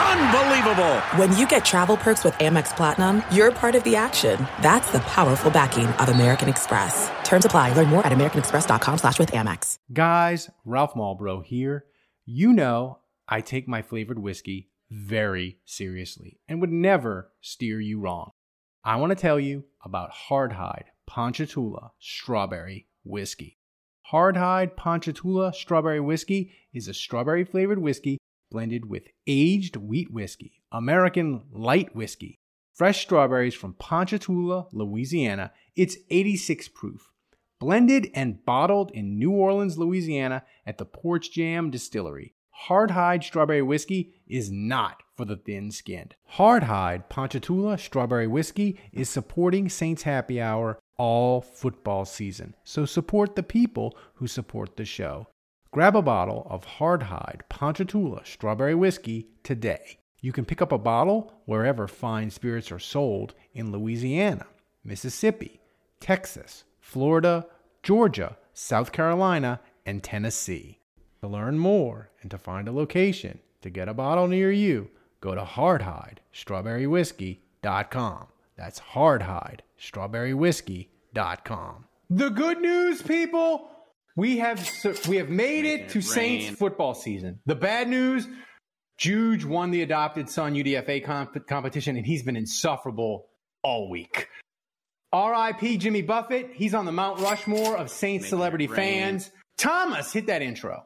Unbelievable! When you get travel perks with Amex Platinum, you're part of the action. That's the powerful backing of American Express. Terms apply. Learn more at americanexpress.com slash with Amex. Guys, Ralph Malbrough here. You know I take my flavored whiskey very seriously and would never steer you wrong. I want to tell you about Hardhide Ponchatoula Strawberry Whiskey. Hardhide Ponchatoula Strawberry Whiskey is a strawberry flavored whiskey blended with aged wheat whiskey, American light whiskey, fresh strawberries from Ponchatoula, Louisiana. It's 86 proof. Blended and bottled in New Orleans, Louisiana at the Porch Jam Distillery. Hardhide Strawberry Whiskey is not for the thin skinned. Hardhide Ponchatoula Strawberry Whiskey is supporting Saints Happy Hour all football season. So support the people who support the show. Grab a bottle of Hardhide Ponchatoula Strawberry Whiskey today. You can pick up a bottle wherever fine spirits are sold in Louisiana, Mississippi, Texas, Florida, Georgia, South Carolina, and Tennessee. To learn more and to find a location to get a bottle near you, go to hardhidestrawberrywhiskey.com. That's hardhidestrawberrywhiskey.com. The good news, people, we have we have made it to Saints football season. The bad news, Juge won the adopted son UDFA comp- competition, and he's been insufferable all week. R.I.P. Jimmy Buffett. He's on the Mount Rushmore of Saints celebrity fans. Thomas, hit that intro.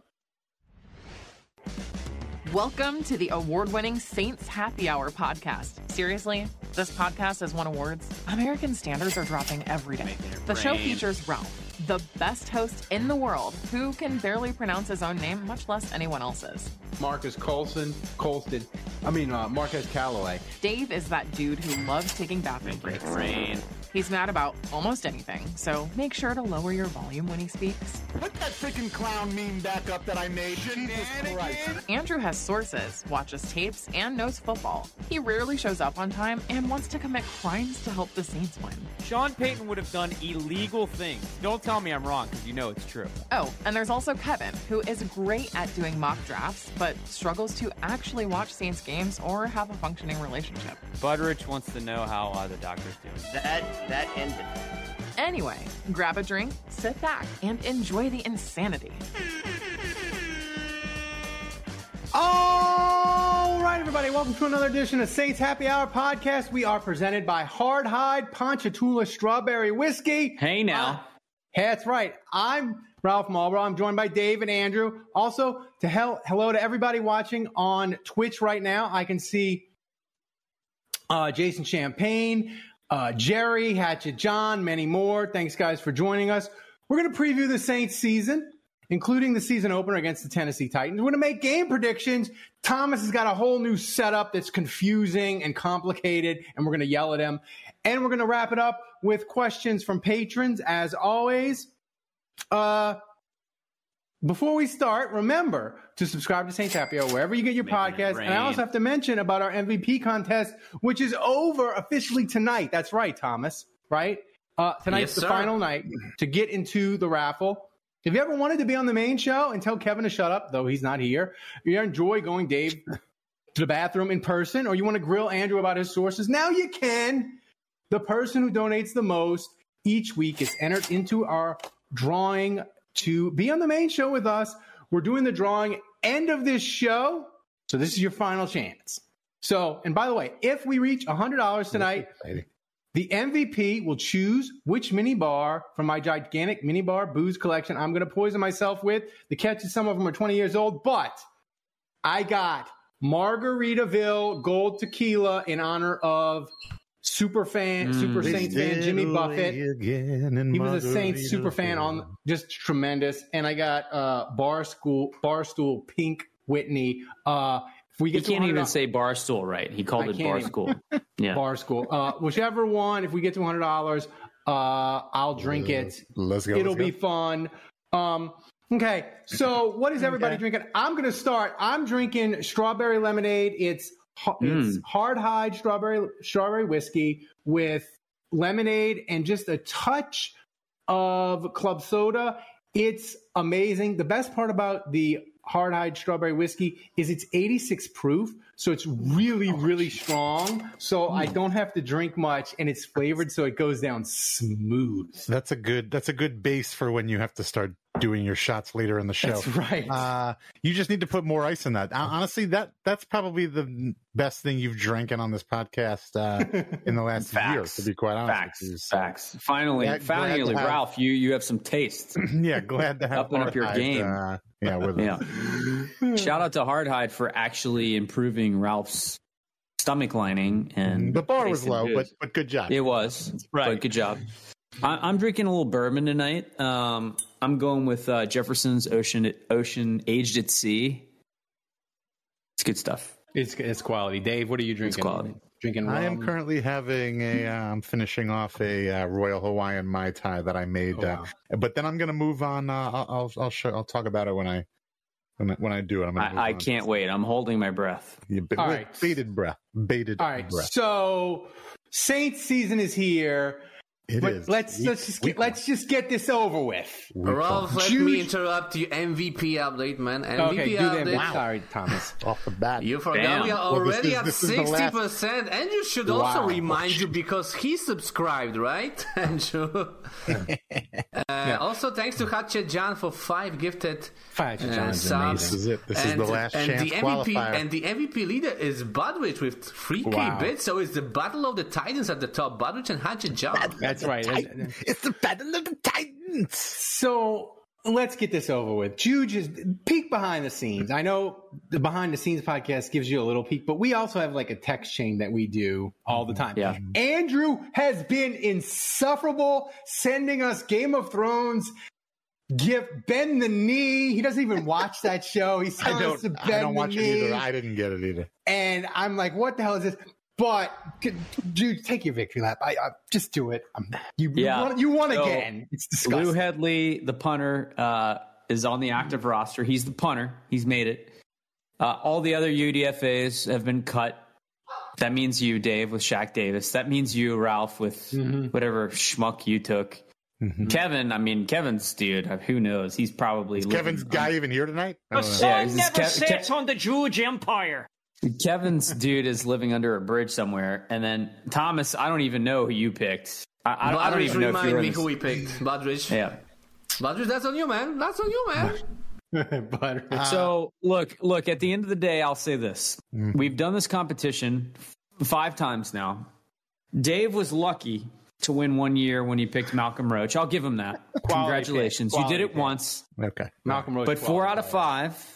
Welcome to the award winning Saints Happy Hour podcast. Seriously, this podcast has won awards. American standards are dropping every day. The show features Ralph, the best host in the world, who can barely pronounce his own name, much less anyone else's. Marcus Colson, Colston, I mean, uh, Marquez Callaway. Dave is that dude who loves taking bathroom breaks. He's mad about almost anything, so make sure to lower your volume when he speaks. Put that freaking clown meme back up that I made. Jesus Christ. Andrew has sources, watches tapes, and knows football. He rarely shows up on time and wants to commit crimes to help the Saints win. Sean Payton would have done illegal things. Don't tell me I'm wrong, because you know it's true. Oh, and there's also Kevin, who is great at doing mock drafts, but struggles to actually watch Saints games or have a functioning relationship. Budrich wants to know how uh, the doctor's doing. That that ended. Anyway, grab a drink, sit back, and enjoy the insanity. All right, everybody, welcome to another edition of Saints Happy Hour podcast. We are presented by Hard Hardhide Ponchatoula Strawberry Whiskey. Hey now. Uh, that's right. I'm Ralph Malbrough. I'm joined by Dave and Andrew. Also, to hell, hello to everybody watching on Twitch right now. I can see uh, Jason Champagne, uh, Jerry, Hatchet John, many more. Thanks, guys, for joining us. We're going to preview the Saints season, including the season opener against the Tennessee Titans. We're going to make game predictions. Thomas has got a whole new setup that's confusing and complicated, and we're going to yell at him. And we're going to wrap it up with questions from patrons, as always. Uh, before we start, remember to subscribe to St. Hour wherever you get your podcast. And I also have to mention about our MVP contest, which is over officially tonight. That's right, Thomas. Right? Uh, tonight's Yes, the sir. final night to get into the raffle. If you ever wanted to be on the main show and tell Kevin to shut up, though he's not here, you enjoy going, Dave, to the bathroom in person, or you want to grill Andrew about his sources, now you can. The person who donates the most each week is entered into our drawing to be on the main show with us. We're doing the drawing end of this show. So this is your final chance. So, and by the way, if we reach $100 tonight, the MVP will choose which mini bar from my gigantic mini bar booze collection I'm going to poison myself with. The catch is some of them are 20 years old, but I got Margaritaville Gold Tequila in honor of super fan, super Saints fan Jimmy Buffett. He was a Saints super fan on just tremendous. And I got uh Bar School Barstool Pink Whitney. Uh if we get to can't even say bar stool right. He called I it bar even. school. Yeah. Bar School. Uh whichever one, if we get to hundred dollars, uh I'll drink it. Let's go. It'll let's be go. fun. Um Okay, so what is everybody drinking? I'm going to start. I'm drinking strawberry lemonade. It's ha- hmm. it's hard hide strawberry strawberry whiskey with lemonade and just a touch of club soda. It's amazing. The best part about the hard hide strawberry whiskey is it's 86 proof, so it's really really strong. So I don't have to drink much, and it's flavored, so it goes down smooth. That's a good. That's a good base for when you have to start doing your shots later in the show. That's right. Uh, you just need to put more ice in that. Hon- Honestly, that that's probably the best thing you've drinking on this podcast uh, in the last year. Facts. To be quite honest, Facts. with you. So, Facts. Finally, Glad- glad finally, to have- Ralph, you you have some taste. yeah, glad to have Upping up your game. Uh, yeah, with Yeah. Shout out to Hardhide for actually improving Ralph's stomach lining and The bar was low, good. but but good job. It was. But good job. I, I'm drinking a little bourbon tonight. Um, I'm going with uh, Jefferson's Ocean Ocean Aged at Sea. It's good stuff. It's it's quality. Dave, what are you drinking? quality. Drinking. I am currently having a. Uh, I'm finishing off a uh, Royal Hawaiian Mai Tai that I made, Oh, wow. uh, but then I'm going to move on. Uh, I'll I'll I'll, show, I'll talk about it when I when I, when I do it. I'm gonna I, I can't wait. I'm holding my breath. You ba- All wait, bated breath, bated All right. breath. So Saints season is here. It but is. let's Week- let's just week get, let's just get this over with. one. Week Ralph, let Jude- me interrupt you. MVP update, man. MVP Okay, do that. update. Sorry, Thomas. off the bat. You forgot Damn. we are Well, this already is- at this is sixty percent, and you should also Wow. remind you because he subscribed, right, Andrew? uh, Also, thanks to Hatchet John for five gifted Five uh, subs. This is it. This is and, the last and chance the MVP, qualifier. And the MVP leader is Budrich with three K Wow. bits. So it's the battle of the Titans at the top. Budrich and Hatchet John. That's right. It's the battle of the Titans. So let's get this over with. Jude just peek behind the scenes. I know the behind the scenes podcast gives you a little peek, but we also have like a text chain that we do all the mm-hmm. time. Yeah. Andrew has been insufferable sending us Game of Thrones. Give bend the knee. He doesn't even watch that show. He's I telling us to bend I don't the watch it either. I didn't get it either. and I'm like, what the hell is this? But dude, take your victory lap. I, I just do it. I'm, you, Yeah. you won, you won So, again. It's disgusting. Lou disgusting. Hedley, the punter, uh, is on the active roster. He's the punter. He's made it. Uh, all the other UDFAs have been cut. That means you, Dave, with Shaq Davis. That means you, Ralph, with Mm-hmm. whatever schmuck you took. Kevin, I mean, Kevin's dude. Who knows? He's probably living- Kevin's guy even here tonight? I don't know. Yeah, this is Kev- Kev- on the Jewish Empire. Kevin's dude is living under a bridge somewhere, and then Thomas. I don't even know who you picked. I, I, don't- I don't Budrich, even know if remind you're in me who we picked. Budrich. Yeah. Budrich, that's on you, man. That's on you, man. but Uh, So look, look. At the end of the day, I'll say this: Mm-hmm. we've done this competition f- five times now. Dave was lucky to win one year when he picked Malcolm Roach. I'll give him that. Congratulations, you did it pick. once. Okay. Malcolm Roach. But four out of five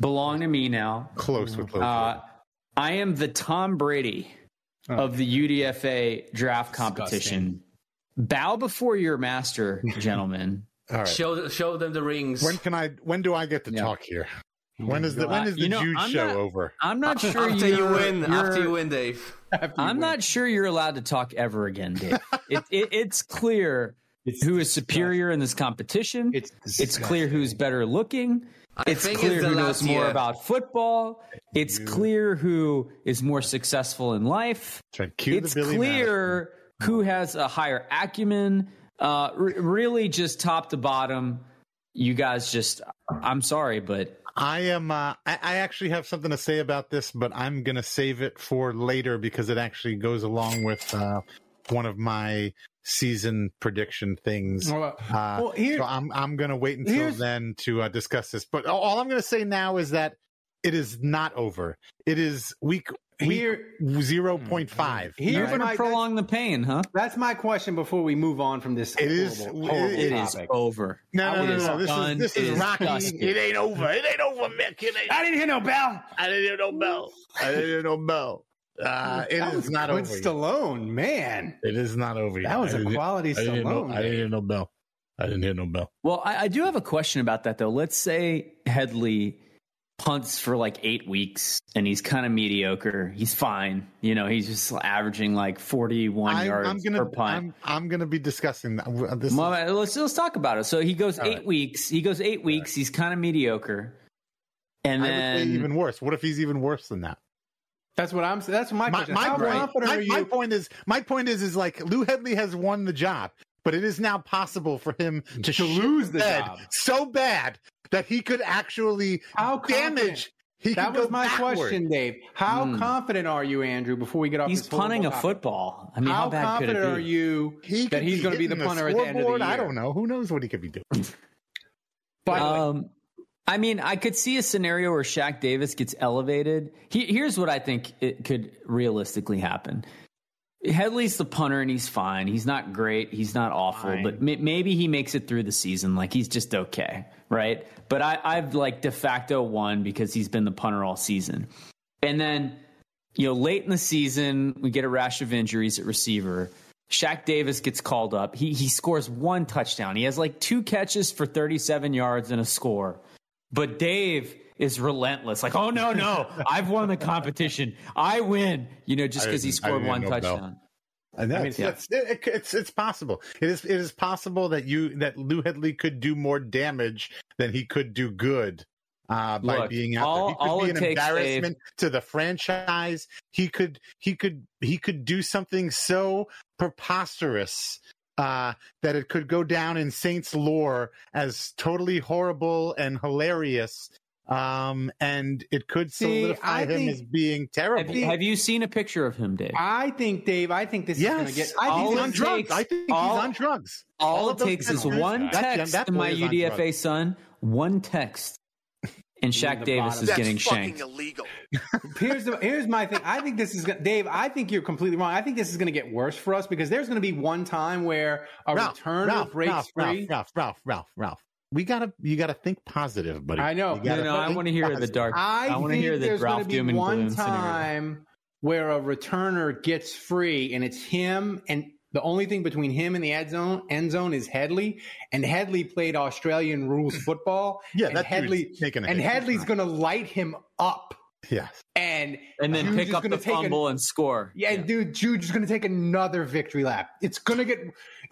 belong to me now. Close with those. Uh, I am the Tom Brady of the UDFA draft competition. Bow before your master, gentlemen. All right. Show show them the rings. When can I? When do I get to Yeah. talk here? When is the when is the You know, Jude I'm show not- over? I'm not sure after you you're- win, you're- after you win, Dave. I'm not sure you're allowed to talk ever again, Dave. it, it, it's clear who is superior in this competition. It's It's clear who's better looking. I It's clear it's the who knows more about football. It's clear who is more successful in life. Try to cue it's the Billy clear who has a higher acumen. Uh, r- really, just top to bottom, you guys just. I'm sorry, but I am. Uh, I, I actually have something to say about this, but I'm going to save it for later because it actually goes along with uh, one of my season prediction things. Well, Uh, well, here- so I'm I'm going to wait until then to uh, discuss this. But all- all I'm going to say now is that it is not over. It is week week Here- zero point five. Here's you're going to prolong the pain, huh? That's my question before we move on from this. It is- horrible, it horrible It is over. No, no, It no, no. This is this It is Rocky. dusted. It ain't over. It ain't over, Mick. It ain't. I didn't hear no bell. I didn't hear no bell. I didn't hear no bell. Uh, it That is was not good over. yet. Man. It is not over. yet. That was I a didn't- quality I didn't hear no- Stallone. I didn't hear no bell. I didn't hear no bell. Well, I, I do have a question about that, though. Let's say Hedley punts for like eight weeks and he's kind of mediocre. He's fine. You know, he's just averaging like 41 I, yards I'm gonna, per punt. I'm, I'm gonna be discussing that. This Well, is- let's let's talk about it. So he goes All eight right. weeks. He goes eight weeks. He's kind of mediocre. And I would then say even worse. What if he's even worse than that? That's what I'm. Saying that's my, My, question. my How point, confident my, are my point is, my point is, is like Lou Hedley has won the job, but it is now possible for him to, To lose the job. so bad that he could actually How damage. He That was my backward. question, Dave. How Hmm. confident are you, Andrew? Before we get off, he's this horrible punting a football. I mean, how, how bad could it confident be? are you He that he's going to be the hitting punter at the end of the year? I don't know. Who knows what he could be doing? By the way, Um, I mean, I could see a scenario where Shaq Davis gets elevated. He, here's what I think it could realistically happen. Hedley's the punter and he's fine. He's not great. He's not awful, Fine. but may, maybe he makes it through the season. Like he's just okay, right? But I, I've like de facto won because he's been the punter all season. And then, you know, late in the season, we get a rash of injuries at receiver. Shaq Davis gets called up. He he scores one touchdown. He has like two catches for 37 yards and a score. But Dave is relentless. Like, oh no, no, I've won the competition. I win. You know, just because he scored one touchdown. And that's, yeah. that's it, it's it's possible. It is it is possible that you that Lou Hedley could do more damage than he could do good uh, by Look, being out all- there. He could all be an takes, embarrassment to the franchise. He could he could he could do something so preposterous uh, that it could go down in Saints lore as totally horrible and hilarious. Um, and it could See, solidify I him think- as being terrible. Have you, have you seen a picture of him, Dave? I think, Dave. I think this is going to get. I all think he's on drugs. takes- I think all- he's on drugs. All, of it takes is one that- that- text that to my is on UDFA son, one text, and Shaq Davis bottom. is That's getting shanked. illegal. here's the here's my thing. I think this is gonna, Dave. I think you're completely wrong. I think this is going to get worse for us because there's going to be one time where a Ralph, returner Ralph, breaks Ralph, free. Ralph, Ralph, Ralph, Ralph, Ralph. We gotta, you gotta think positive, buddy. I know. You No, no, I want to hear the dark. I, I, want to hear the Ralph human. there's Ralph going to be Doom and one gloom scenario. time where a returner gets free, and it's him, and the only thing between him and the end zone end zone is Hedley, and Hedley played Australian rules football. Yeah, and that Hedley taking and Hedley's going to light him up, Yes. and and then Jude's pick up the take a- fumble and score. Yeah, dude, Jude's going to take another victory lap. It's going to get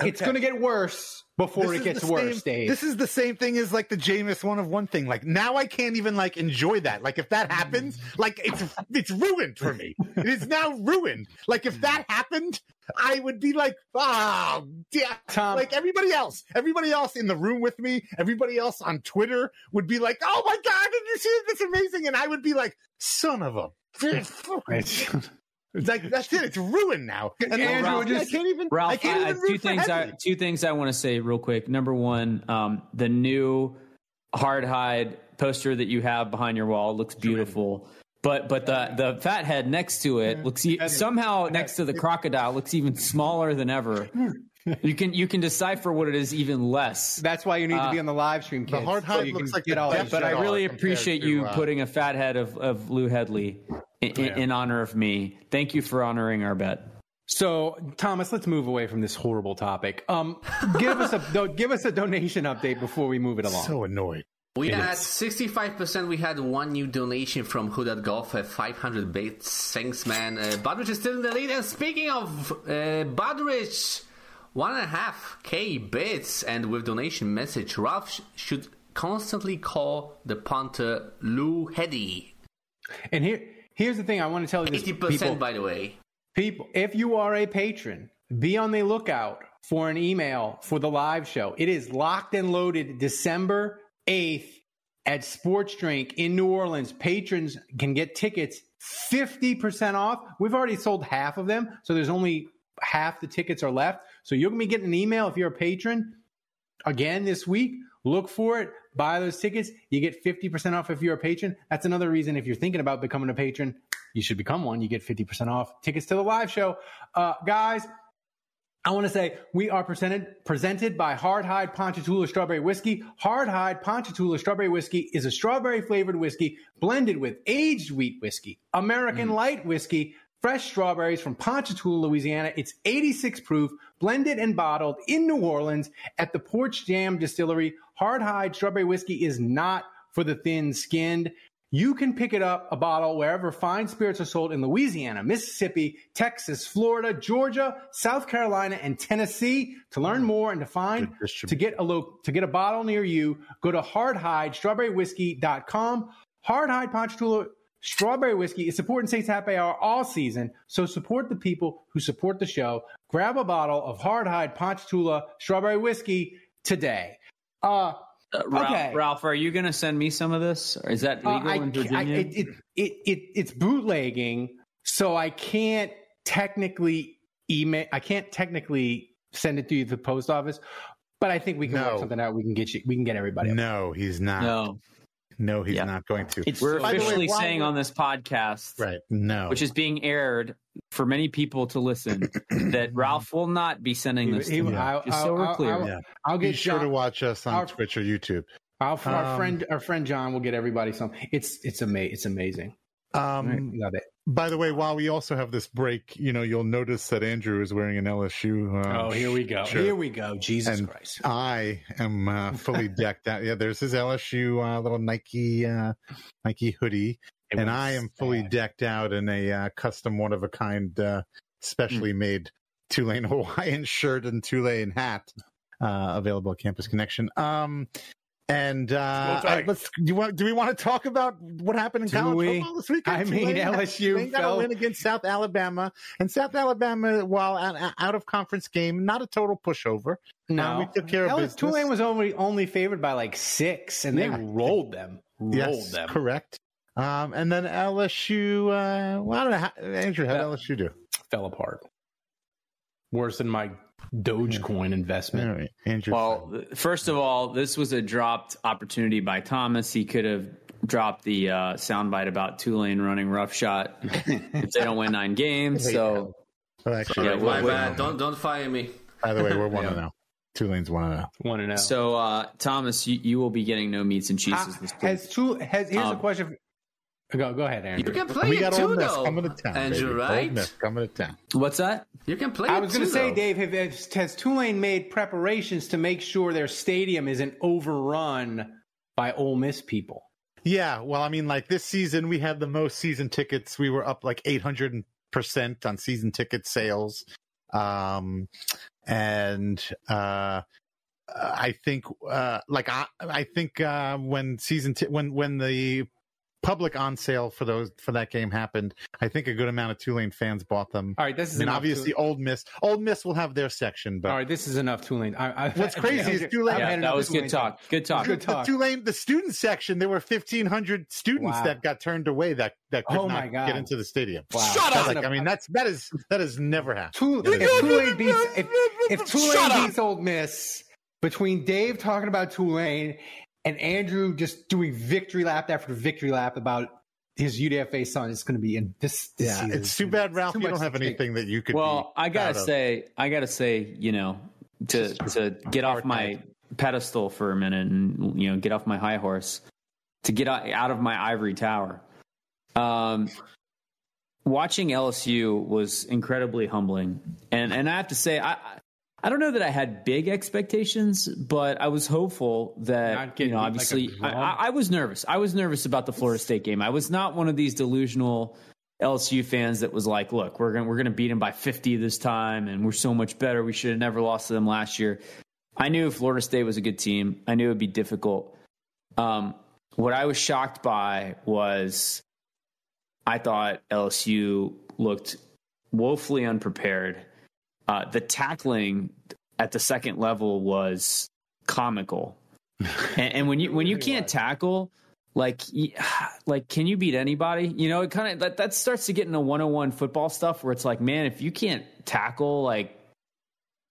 it's going to get worse before This it gets worse, same- Dave. This is the same thing as like the Jameis one of one thing. Like now I can't even like enjoy that. Like if that happens, like it's it's ruined for me. It is now ruined. Like if that happened, I would be like, oh, yeah. Tom- like everybody else, everybody else in the room with me, everybody else on Twitter would be like, oh my god, did you see? That's amazing, and I would be like, son of a. It's like that's it. It's ruined now. And Andrew, Ralph, just- I can't even. Ralph, I can't I- even two root for things. I, two things I want to say real quick. Number one, um, the new hard hide poster that you have behind your wall looks beautiful. But but the the fat head next to it looks e- somehow next to the crocodile looks even smaller than ever. You can you can decipher what it is even less. That's why you need to Uh, be on the live stream, kids. hard so looks like get all but I really compared appreciate to, you uh, putting a fat head of, of Lou Hedley in, in, in honor of me. Thank you for honoring our bet. So, Thomas, let's move away from this horrible topic. Um, give us a do, give us a donation update before we move it along. So annoyed. We It had 65%. We had one new donation from Hudat Golf at 500 bits. Thanks, man. Uh, Budrich is still in the lead. And speaking of uh, Budrich, one and a half K bits. And with donation message, Ralph sh- should constantly call the punter Lou Heady. and here, here's the thing: I want to tell you 80%, people. by the way. People, if you are a patron, be on the lookout for an email for the live show. It is locked and loaded December 8th at Sports Drink in New Orleans. Patrons can get tickets 50% off. We've already sold half of them, so there's only half the tickets are left. So you're going to be getting an email if you're a patron again this week. Look for it. Buy those tickets. You get 50% off if you're a patron. That's another reason if you're thinking about becoming a patron, you should become one. You get 50% off tickets to the live show. Uh, guys, I want to say we are presented presented by Hard Hide Ponchatoula Strawberry Whiskey. Hard Hide Ponchatoula Strawberry Whiskey is a strawberry flavored whiskey blended with aged wheat whiskey, American light whiskey, fresh strawberries from Ponchatoula, Louisiana. It's 86 proof, blended and bottled in New Orleans at the Porch Jam Distillery. Hard Hide Strawberry Whiskey is not for the thin skinned. You can pick it up a bottle wherever fine spirits are sold in Louisiana, Mississippi, Texas, Florida, Georgia, South Carolina, and Tennessee. To learn mm. more and to find to get a lo- to get a bottle near you, go to hardhide.strawberrywhiskey.com. Hardhide Ponchatoula Strawberry Whiskey is supporting Saints Happy Hour all season, so support the people who support the show. Grab a bottle of Hardhide Ponchatoula Strawberry Whiskey today. Uh, Uh, Ralph, Okay. Ralph, are you going to send me some of this? Or is that Uh, legal I in ca- I- Virginia? it, it, it, it, it's bootlegging, so I can't technically email. I can't technically send it to you the post office, but I think we can No. work something out. We can get you. We can get everybody. No, he's not. No, no, he's Yeah. not going to. It's we're so- By way, officially saying on this podcast, right. No. which is being aired for many people to listen, that Ralph will not be sending this. He- to me. I'll- just so I'll- we're I'll- clear. I'll- Yeah. I'll Be get sure John- to watch us on our- Twitch or YouTube. Our, our Um, friend, our friend John will get everybody some. It's it's ama- It's amazing. Um, Love it. By the way, while we also have this break, you know, you'll notice that Andrew is wearing an LSU. Uh, Oh, here we go. shirt. Here we go. Jesus And Christ. I am uh, fully decked out. Yeah, there's his LSU uh, little Nike uh, Nike hoodie, It and I am fully decked out in a uh, custom one of a kind, uh, specially Hmm. made Tulane Hawaiian shirt and Tulane hat uh, available at Campus Connection. Um, and uh, I- let's. Do, you want, do we want to talk about what happened in Do college we? football this weekend? I mean, Tulane- LSU Tulane got a fell- win against South Alabama, and South Alabama, while out, out of conference game, not a total pushover. No, we took care of L- business. Tulane was only only favored by like six, and Yeah. they rolled them. Rolled Yes, them. correct. Um, and then LSU. Uh, well, I don't know, how, Andrew. How did Yeah. LSU do? Fell apart. Worse than my Dogecoin investment. All right, Andrew. Well, first of all, this was a dropped opportunity by Thomas. He could have dropped the uh, soundbite about Tulane running rough shot if they don't win nine games. So Well, actually, Yeah, by, well, My bad. Don't don't fire me. by the way, we're one to know. Tulane's one to know. Want to know? So, uh, Thomas, you, you will be getting no meats and cheeses Ha- this week. has two? Has here's a Um, question. For, go go ahead, Andrew. You can play we it got too, Ole Miss though. coming to town, Andrew, baby. right? Ole Miss coming to town. What's that? You can play I it was going to say, though. Dave, have, has, has Tulane made preparations to make sure their stadium isn't overrun by Ole Miss people? Yeah, well, I mean, like this season, we had the most season tickets. We were up like eight hundred percent on season ticket sales, um, and uh, I think, uh, like I, I think uh, when season t- when when the public on sale for those for that game happened, I think a good amount of Tulane fans bought them. All right, this is mean, enough obviously, Tulane. Ole Miss, Ole Miss will have their section, but All right, this is enough Tulane. I, I, What's crazy is Tulane- Yeah, that was Tulane good talk. Good talk. Good the talk. Tulane, the student section, there were fifteen hundred students Wow. that got turned away that that could Oh not my God. get into the stadium. Wow. Shut up! Like, I mean, that's that is that has never happened. Tul- if Tulane beats if, if Tulane Shut up! beats Ole Miss between Dave talking about Tulane and Andrew just doing victory lap after victory lap about his UDFA son, is going to be in this. this yeah, season. it's too bad, Ralph. too You don't have anything that you could. Well, be I gotta proud of. say, I gotta say, you know, to to get off my pedestal for a minute and you know get off my high horse, to get out out of my ivory tower. Um, watching LSU was incredibly humbling, and and I have to say, I. I- don't know that I had big expectations, but I was hopeful that you know. Obviously, I. I, I was nervous. I was nervous about the Florida State game. I was not one of these delusional LSU fans that was like, "Look, we're gonna we're gonna beat them by 50 this time, and we're so much better. We should have never lost to them last year." I knew Florida State was a good team. I knew it would be difficult. Um, what I was shocked by was I thought LSU looked woefully unprepared. Uh, the tackling at the second level was comical, and, and when you when you can't tackle, like like can you beat anybody? You know, it kind of that that starts to get into one on one football stuff where it's like, man, if you can't tackle, like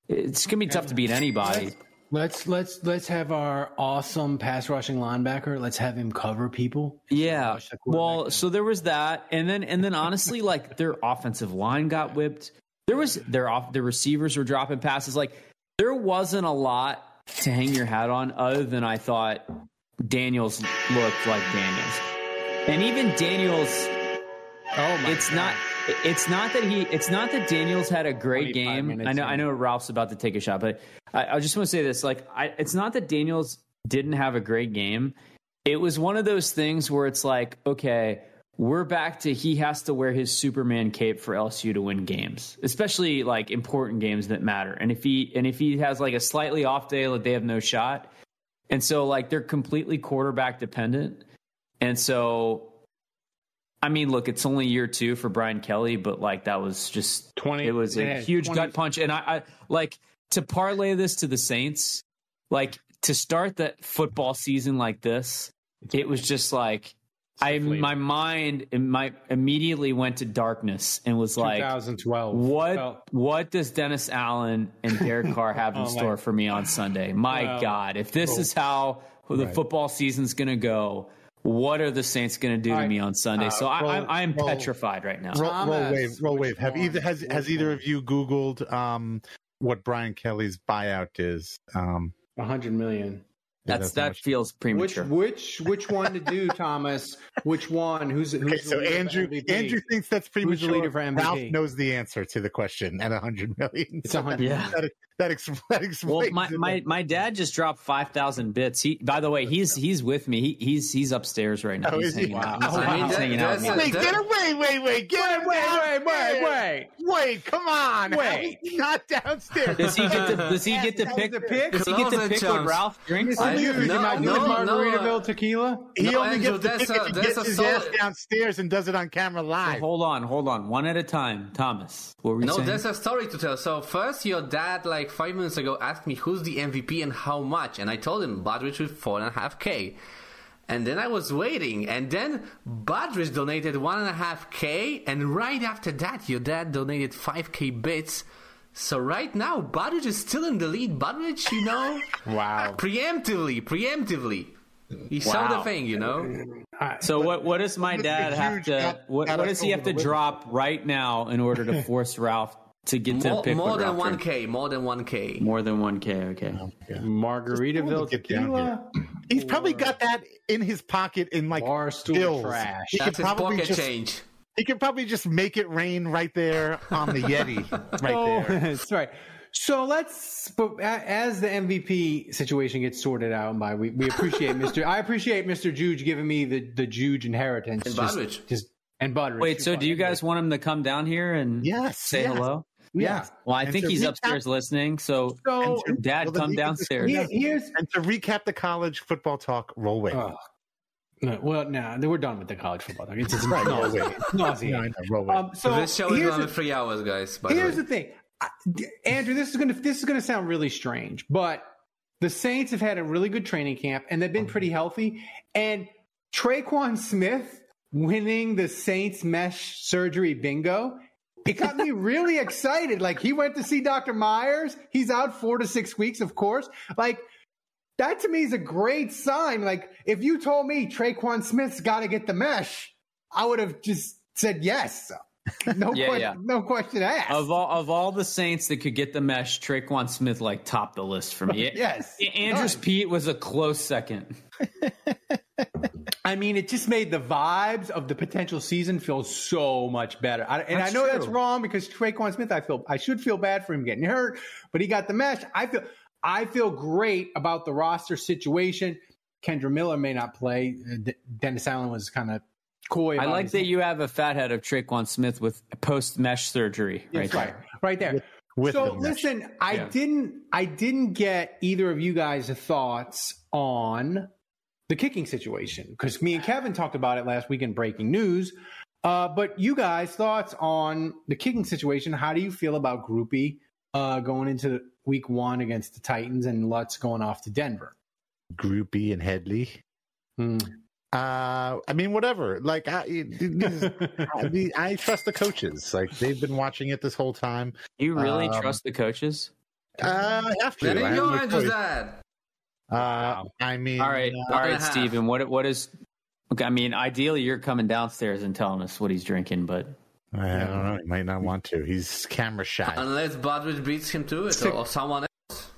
it's gonna be tough to beat anybody. Let's let's let's have our awesome pass rushing linebacker. Let's have him cover people. Yeah. Rush the quarterback. Well, so there was that, and then and then honestly, like their offensive line got whipped. There was their off the receivers were dropping passes. Like there wasn't a lot to hang your hat on, other than I thought Daniels looked like Daniels, and even Daniels. Oh my! It's not. It's not that he. It's not that Daniels had a great game. I know. in. I know. Ralph's about to take a shot, but I, I just want to say this. Like, I, it's not that Daniels didn't have a great game. it was one of those things where it's like, okay, we're back to he has to wear his Superman cape for LSU to win games, especially like important games that matter. And if he and if he has like a slightly off day, like they have no shot. And so like they're completely quarterback dependent. And so I mean, look, it's only year two for Brian Kelly, but like that was just 20 It was a yeah, huge 20 gut punch. And I, I like to parlay this to the Saints, like to start that football season like this, it was just like I my mind my immediately went to darkness and was like 2012. what Felt- what does Dennis Allen and Derek Carr have in Oh, my- store for me on Sunday? My Well, God, if this is how the Right. football season's going to go, what are the Saints going to do All to me on Sunday? Uh, so I, roll- I'm, I'm petrified right now. Roll, roll wave, roll wave. Have either has has either of you Googled um, what Brian Kelly's buyout is? Um, 100 million. Yeah, That's that much- feels Which premature. which which which one to do, Thomas? Which one? Who's who's Okay, the so leader for Andrew MVP? Andrew thinks that's premature. Who's the leader for MVP? Ralph knows the answer to the question at a 100 million. It's So 100. Yeah. That, that, ex- that explains. Well, my, it. my, my dad just dropped five thousand bits. He, by the way, he's he's with me. He, he's he's upstairs right now. Oh, he's is he? hanging out. Wow. He's, I mean, he's hanging out. with that's me. a- Wait, get away! Wait, wait, get him Wait, wait, wait, wait. Wait, come on! Wait. How is he not downstairs? Does he get to Does he get to pick? the pick? Does he get to Close pick what. Ralph drinks? I- Dude, no, you're not no, doing no, Margaritaville uh, tequila? He No, only Andrew, gets to that's pick a- if he gets his ass downstairs and does it on camera live. Hold on, hold on, one at a time. Thomas, what were you No, saying? there's a story to tell. So first, your dad, like five minutes ago, asked me who's the MVP and how much, and I told him Budrich with four and a half k. And then I was waiting, and then Budrich donated one and a half k, and right after that, your dad donated five k bits. So right now, Budrich is still in the lead. Budrich, you know, Wow. preemptively, preemptively. He saw the thing, you know. so what? What does my dad have to? What, what does he have to the drop right now in order to force Ralph to get to More, pick more than one k, more than one k. More than one k. Okay. Margaritaville Get down tequila? He's probably got that in his pocket in like Barstool bills. trash. He could That's his probably pocket just change. he could probably just make it rain right there on the Yeti, right Oh, there. That's right. So let's, but as the MVP situation gets sorted out, by we, we appreciate Mr. I appreciate Mr. Juge giving me the the Juge inheritance. And just, Budrich. just and Budrich. Wait, so do you guys want him to come down here and Yes, say yes. hello? Yeah. Well, I And think he's recap- upstairs listening. So, So And to- Dad, well, come he can just- downstairs. here- here's And to recap the college football talk, roll wave. oh, no, well, no, we're done with the college football. Talk. It's just Right, roll nauseating. wave. It's nauseating. No, I roll wave. Um, so this show is here's only the- three hours, guys. By Here's the the thing, I, Andrew. This is gonna this is gonna sound really strange, but the Saints have had a really good training camp and they've been pretty healthy. And Tre'Quan Smith winning the Saints mesh surgery bingo, it got me really excited. Like he went to see Dr. Meyers. He's out four to six weeks, of course. Like that to me is a great sign. Like if you told me Tre'Quan Smith's got to get the mesh, I would have just said yes. No, Yeah, question, yeah. no question asked. Of all of all the Saints that could get the mesh, Tre'Quan Smith like topped the list for me. Yes. Andrus Done. Peat was a close second. I mean, it just made the vibes of the potential season feel so much better. I, and That's I know that's wrong because Tre'Quan Smith, I feel I should feel bad for him getting hurt, but he got the mesh. I feel I feel great about the roster situation. Kendre Miller may not play. Uh, D- Dennis Allen was kind of coy. I like his- that you have a fathead of Tre'Quan Smith with post mesh surgery right right, there. right there. with so the mesh. listen, I Yeah. didn't, I didn't get either of you guys' thoughts on the kicking situation because me and Kevin talked about it last week in breaking news. Uh, but you guys' thoughts on the kicking situation? How do you feel about Grupe uh, going into week one against the Titans and Lutz going off to Denver? Grupe and Hedley. Hmm. Uh, I mean, whatever. Like, I, is- I, mean, I trust the coaches. Like, they've been watching it this whole time. You really Um, trust the coaches? Uh, I have to. There I have go, no Andrew's choice. Uh, I mean, All right, uh, all and a right, half. Steven. What what is? Okay, I mean, ideally, you're coming downstairs and telling us what he's drinking, but I don't know. He might not want to. He's camera shy. Unless Budrich beats him to it, or, or someone else.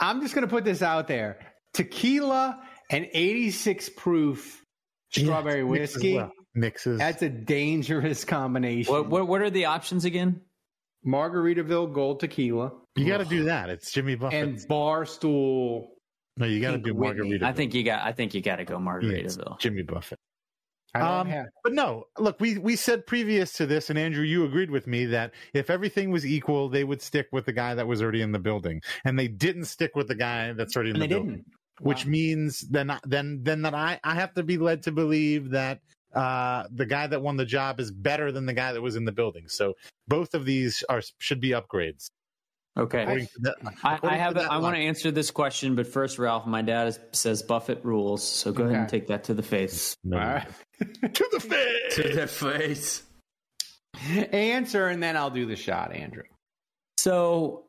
I'm just going to put this out there: tequila and 86 proof strawberry Yeah, mix as whiskey. well. Mixes. That's a dangerous combination. what what what are the options again? Margaritaville Gold Tequila you got to do that. It's Jimmy Buffett. and Barstool No, you got to do Margaritaville. I think you got. I think you got to go Yeah, Margaritaville. Jimmy Buffett. Um, but no, look, we we said previous to this, and Andrew, you agreed with me that if everything was equal, they would stick with the guy that was already in the building, and they didn't stick with the guy that's already in And the they building. didn't. Which Wow. means then I- then then that I I have to be led to believe that uh the guy that won the job is better than the guy that was in the building. So both of these are should be upgrades. Okay. According to that- I, I have. to that I want to answer this question, but first, Ralph, my dad is, says Buffett rules, so go ahead and take that to the face. No. All right. to the face. To the face. Answer, and then I'll do the shot, Andrew. So,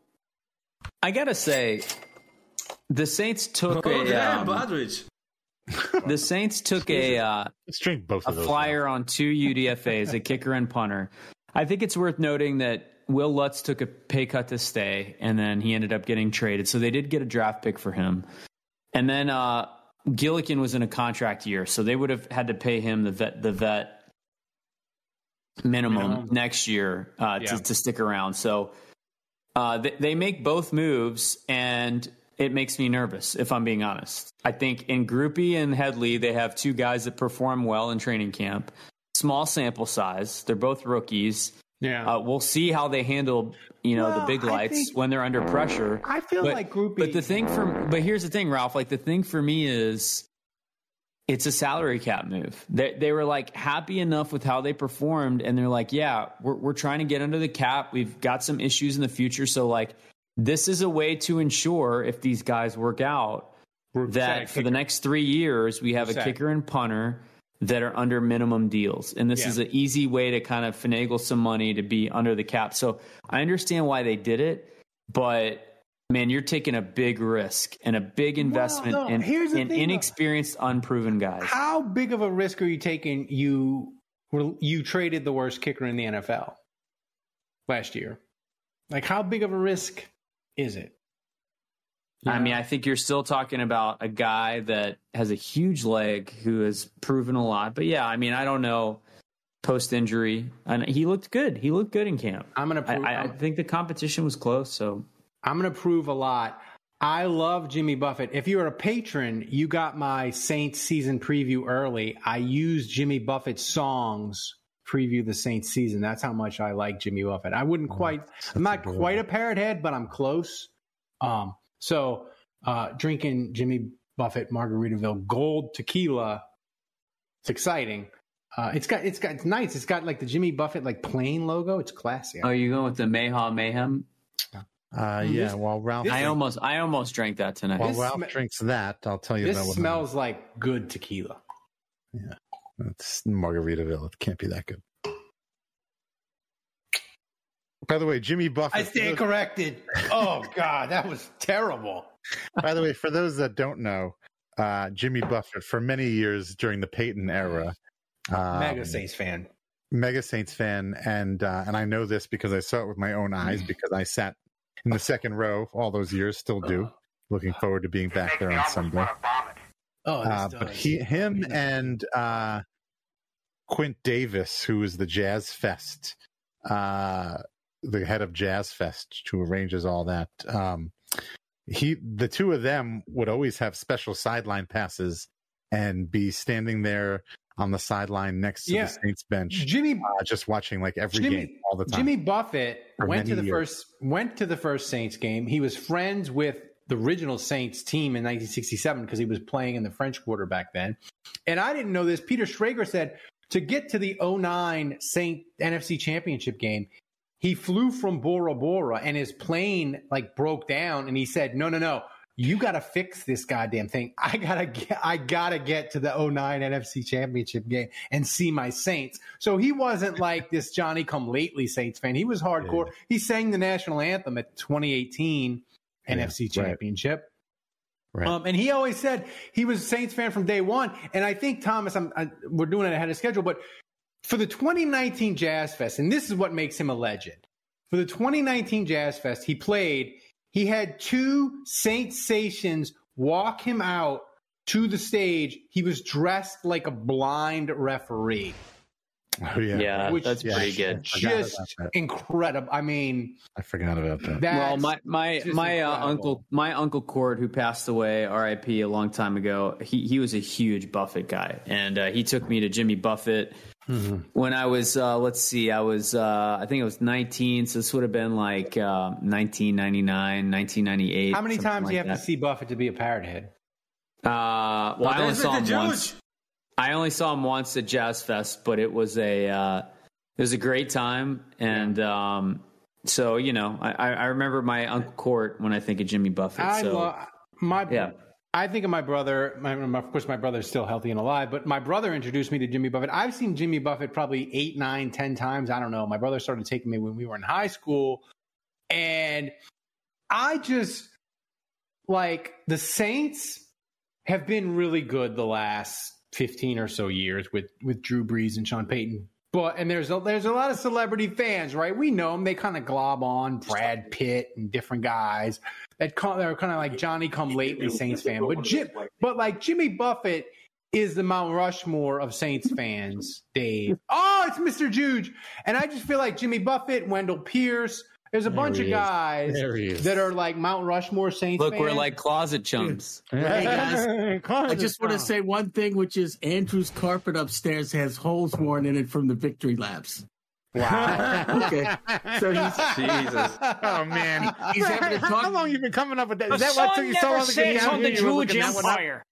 I gotta say, the Saints took Oh, a. damn, um, Budrich. the Saints took a uh, Let's drink both a of those. flyer on two UDFA's, a kicker and punter. I think it's worth noting that Will Lutz took a pay cut to stay, and then he ended up getting traded. So they did get a draft pick for him. And then uh, Gillikin was in a contract year, so they would have had to pay him the vet the vet minimum, Minimum. next year uh, Yeah. to, to stick around. So uh, they, they make both moves, and it makes me nervous, if I'm being honest. I think in Grupe and Hedley, they have two guys that perform well in training camp. Small sample size. They're both rookies. Yeah. Uh, we'll see how they handle, you know, the big lights think- when they're under pressure. I feel But- like Grupe. But the thing for, but here's the thing, Ralph. Like the thing for me is, it's a salary cap move. They they were like happy enough with how they performed, and they're like, yeah, we're we're trying to get under the cap. We've got some issues in the future, so like, this is a way to ensure if these guys work out that for the next three years we have a kicker and punter that are under minimum deals, and this Yeah. is an easy way to kind of finagle some money to be under the cap. So I understand why they did it, but man, you're taking a big risk and a big investment no, in, in thing, though. inexperienced, unproven guys. How big of a risk are you taking? You you traded the worst kicker in the NFL last year. Like, how big of a risk is it? I mean, I think you're still talking about a guy that has a huge leg who has proven a lot. But yeah, I mean, I don't know post injury, and he looked good. He looked good in camp. I'm gonna. I, Prove, I, I think the competition was close. So I'm gonna prove a lot. I love Jimmy Buffett. If you're a patron, you got my Saints season preview early. I used Jimmy Buffett songs preview the Saints season. That's how much I like Jimmy Buffett. I wouldn't quite. I'm not quite a parrot head, but I'm close. Um, so uh, drinking Jimmy Buffett Margaritaville Gold Tequila. It's exciting. Uh, it's got it's got it's nice. It's got like the Jimmy Buffett like plane logo. It's classy. oh, you going with the Mayhaw Mayhem? Uh, yeah, while Ralph I almost I almost drank that tonight. while This Ralph sm- drinks that, I'll tell you this about what smells like good tequila. Yeah, it's Margaritaville. It can't be that good. By the way, Jimmy Buffett. I stand corrected. Oh God, that was terrible. By the way, for those that don't know, uh, Jimmy Buffett for many years during the Peyton era, um, Mega Saints fan. Mega Saints fan, and uh, and I know this because I saw it with my own eyes because I sat in the second row all those years, still do. Looking forward to being back there on Sunday. Oh, Uh, but he, him, and uh, Quint Davis, who is the Jazz Fest, uh, the head of Jazz Fest, who arranges all that. Um, he, the two of them would always have special sideline passes and be standing there on the sideline next to Yeah. the Saints bench, Jimmy uh, just watching like every Jimmy- game all the time. Jimmy Buffett For went to the years. first went to the first Saints game. He was friends with the original Saints team in 1967 because he was playing in the French Quarter back then. And I didn't know this. Peter Schrager said to get to the 09 Saint NFC Championship game, he flew from Bora Bora and his plane like broke down and he said, "No, no, no. You got to fix this goddamn thing. I got to get I got to get to the 09 NFC Championship game and see my Saints." So he wasn't like this Johnny come lately Saints fan. He was hardcore. He sang the national anthem at 2018 Yeah, NFC right. Championship. Right. Um, and he always said he was a Saints fan from day one. And I think Thomas, I'm, I, we're doing it ahead of schedule, but for the 2019 Jazz Fest, and this is what makes him a legend. For the 2019 Jazz Fest, he played. He had two Saintsations walk him out to the stage. He was dressed like a blind referee. Oh yeah, Yeah, Which- that's Yeah, pretty good. Just that. incredible. I mean, I forgot about that. well, my my my uh, uncle my uncle Cord, who passed away, R.I.P. a long time ago. He he was a huge Buffett guy, and uh, he took me to Jimmy Buffett Mm-hmm. when I was uh, let's see, I was uh, I think I was 19, so this would have been like uh, 1999, 1998. How many something times do like you have that. to see Buffett to be a parrot head? Uh, well, I only saw him Juge. once. I only saw him once at Jazz Fest, but it was a uh, it was a great time, and um, so you know, I, I I remember my uncle Court when I think of Jimmy Buffett. I so lo- my yeah. I think of my brother. My, of course, my brother's still healthy and alive, but my brother introduced me to Jimmy Buffett. I've seen Jimmy Buffett probably eight, nine, ten times. I don't know. My brother started taking me when we were in high school, and I just like the Saints have been really good the last fifteen or so years with with Drew Brees and Sean Payton. But and there's a, there's a lot of celebrity fans, right? We know them. They kind of glob on Brad Pitt and different guys that come, they're kind of like Johnny Come Lately Saints fan. But Jim, but like Jimmy Buffett is the Mount Rushmore of Saints fans. Dave, oh, it's Mr. Juge, and I just feel like Jimmy Buffett, Wendell Pierce. There's a There bunch of is. guys There he is. that are like Mount Rushmore Saints. Look, we're like closet chums. Hey, guys. I just want to say one thing, which is Andrew's carpet upstairs has holes worn in it from the victory laps. wow. Okay, so he's Jesus. Oh man, He's having to talk- How long you been coming up with that? The Is that what sun took you so never long to get sets down on here? the You Jewish that one up? Empire.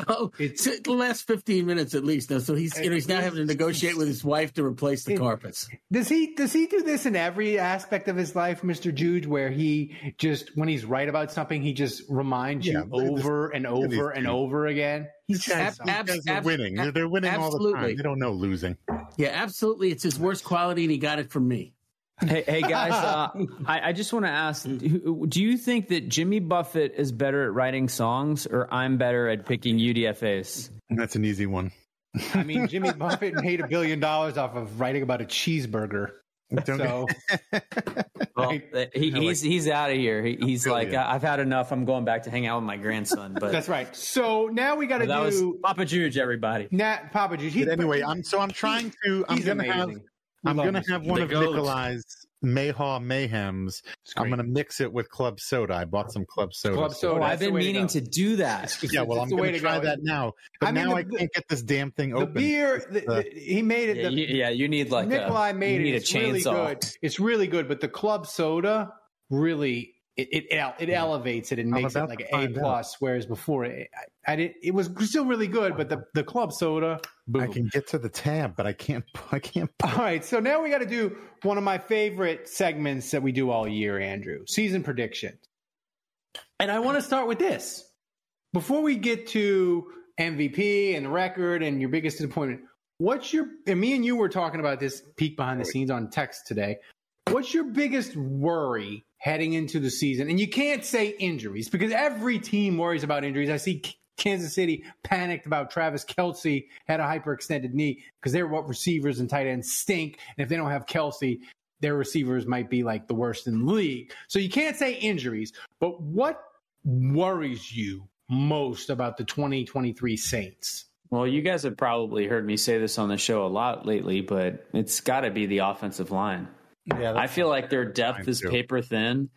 oh, it's the last fifteen minutes at least. Now, so he's you know he's now having to negotiate with his wife to replace the carpets. Does he does he do this in every aspect of his life, Mr. Juge, where he just when he's right about something, he just reminds Yeah, you look at this- over and look at these over and people. over again? He's Guys, ab- these ab- guys are ab- winning. ab- They're winning all the time. absolutely. They don't know losing. Yeah, absolutely. It's his worst quality, and he got it from me. Hey, hey guys, uh, I, I just want to ask: Do do you think that Jimmy Buffett is better at writing songs, or I'm better at picking UDFA's? That's an easy one. I mean, Jimmy Buffett made a billion dollars off of writing about a cheeseburger. Don't So Well, he, he's he's out of here. He, he's like, Brilliant. I've had enough. I'm going back to hang out with my grandson. But that's right. So now we got to that was do Papa Juge, everybody. Nat Papa Juge. He- But anyway, I'm so I'm trying to. I'm gonna have. Amazing. We I'm gonna have one The of goat. Nikolai's Mayhaw Mayhems. I'm gonna mix it with club soda. I bought some club soda. Club so- soda. Oh, I've been way to meaning to do that. Yeah, well, I'm gonna to try go. that now. But I mean, now the- I can't get this damn thing The open. beer, the, the, he made it. Yeah, The, you, yeah, you need like Nikolai a, made you it. need It's a really chainsaw. good. It's really good, but the club soda really it it, it elevates it and makes it like an A out. plus. Whereas before, it, I, I. It was still really good, but the the club soda. Boom. I can get to the tab, but I can't. I can't. All right, so now we got to do one of my favorite segments that we do all year, Andrew. Season predictions. And I want to start with this. Before we get to MVP and the record and your biggest disappointment, what's your and me and you were talking about this peek behind the scenes on text today. What's your biggest worry heading into the season? And you can't say injuries because every team worries about injuries. I see Kansas City panicked about Travis Kelce had a hyperextended knee because they're what receivers and tight ends stink. And if they don't have Kelce, their receivers might be like the worst in the league. So you can't say injuries, but what worries you most about the 2023 Saints? Well, you guys have probably heard me say this on the show a lot lately, but it's got to be the offensive line. Yeah, I feel like their depth is too. paper thin.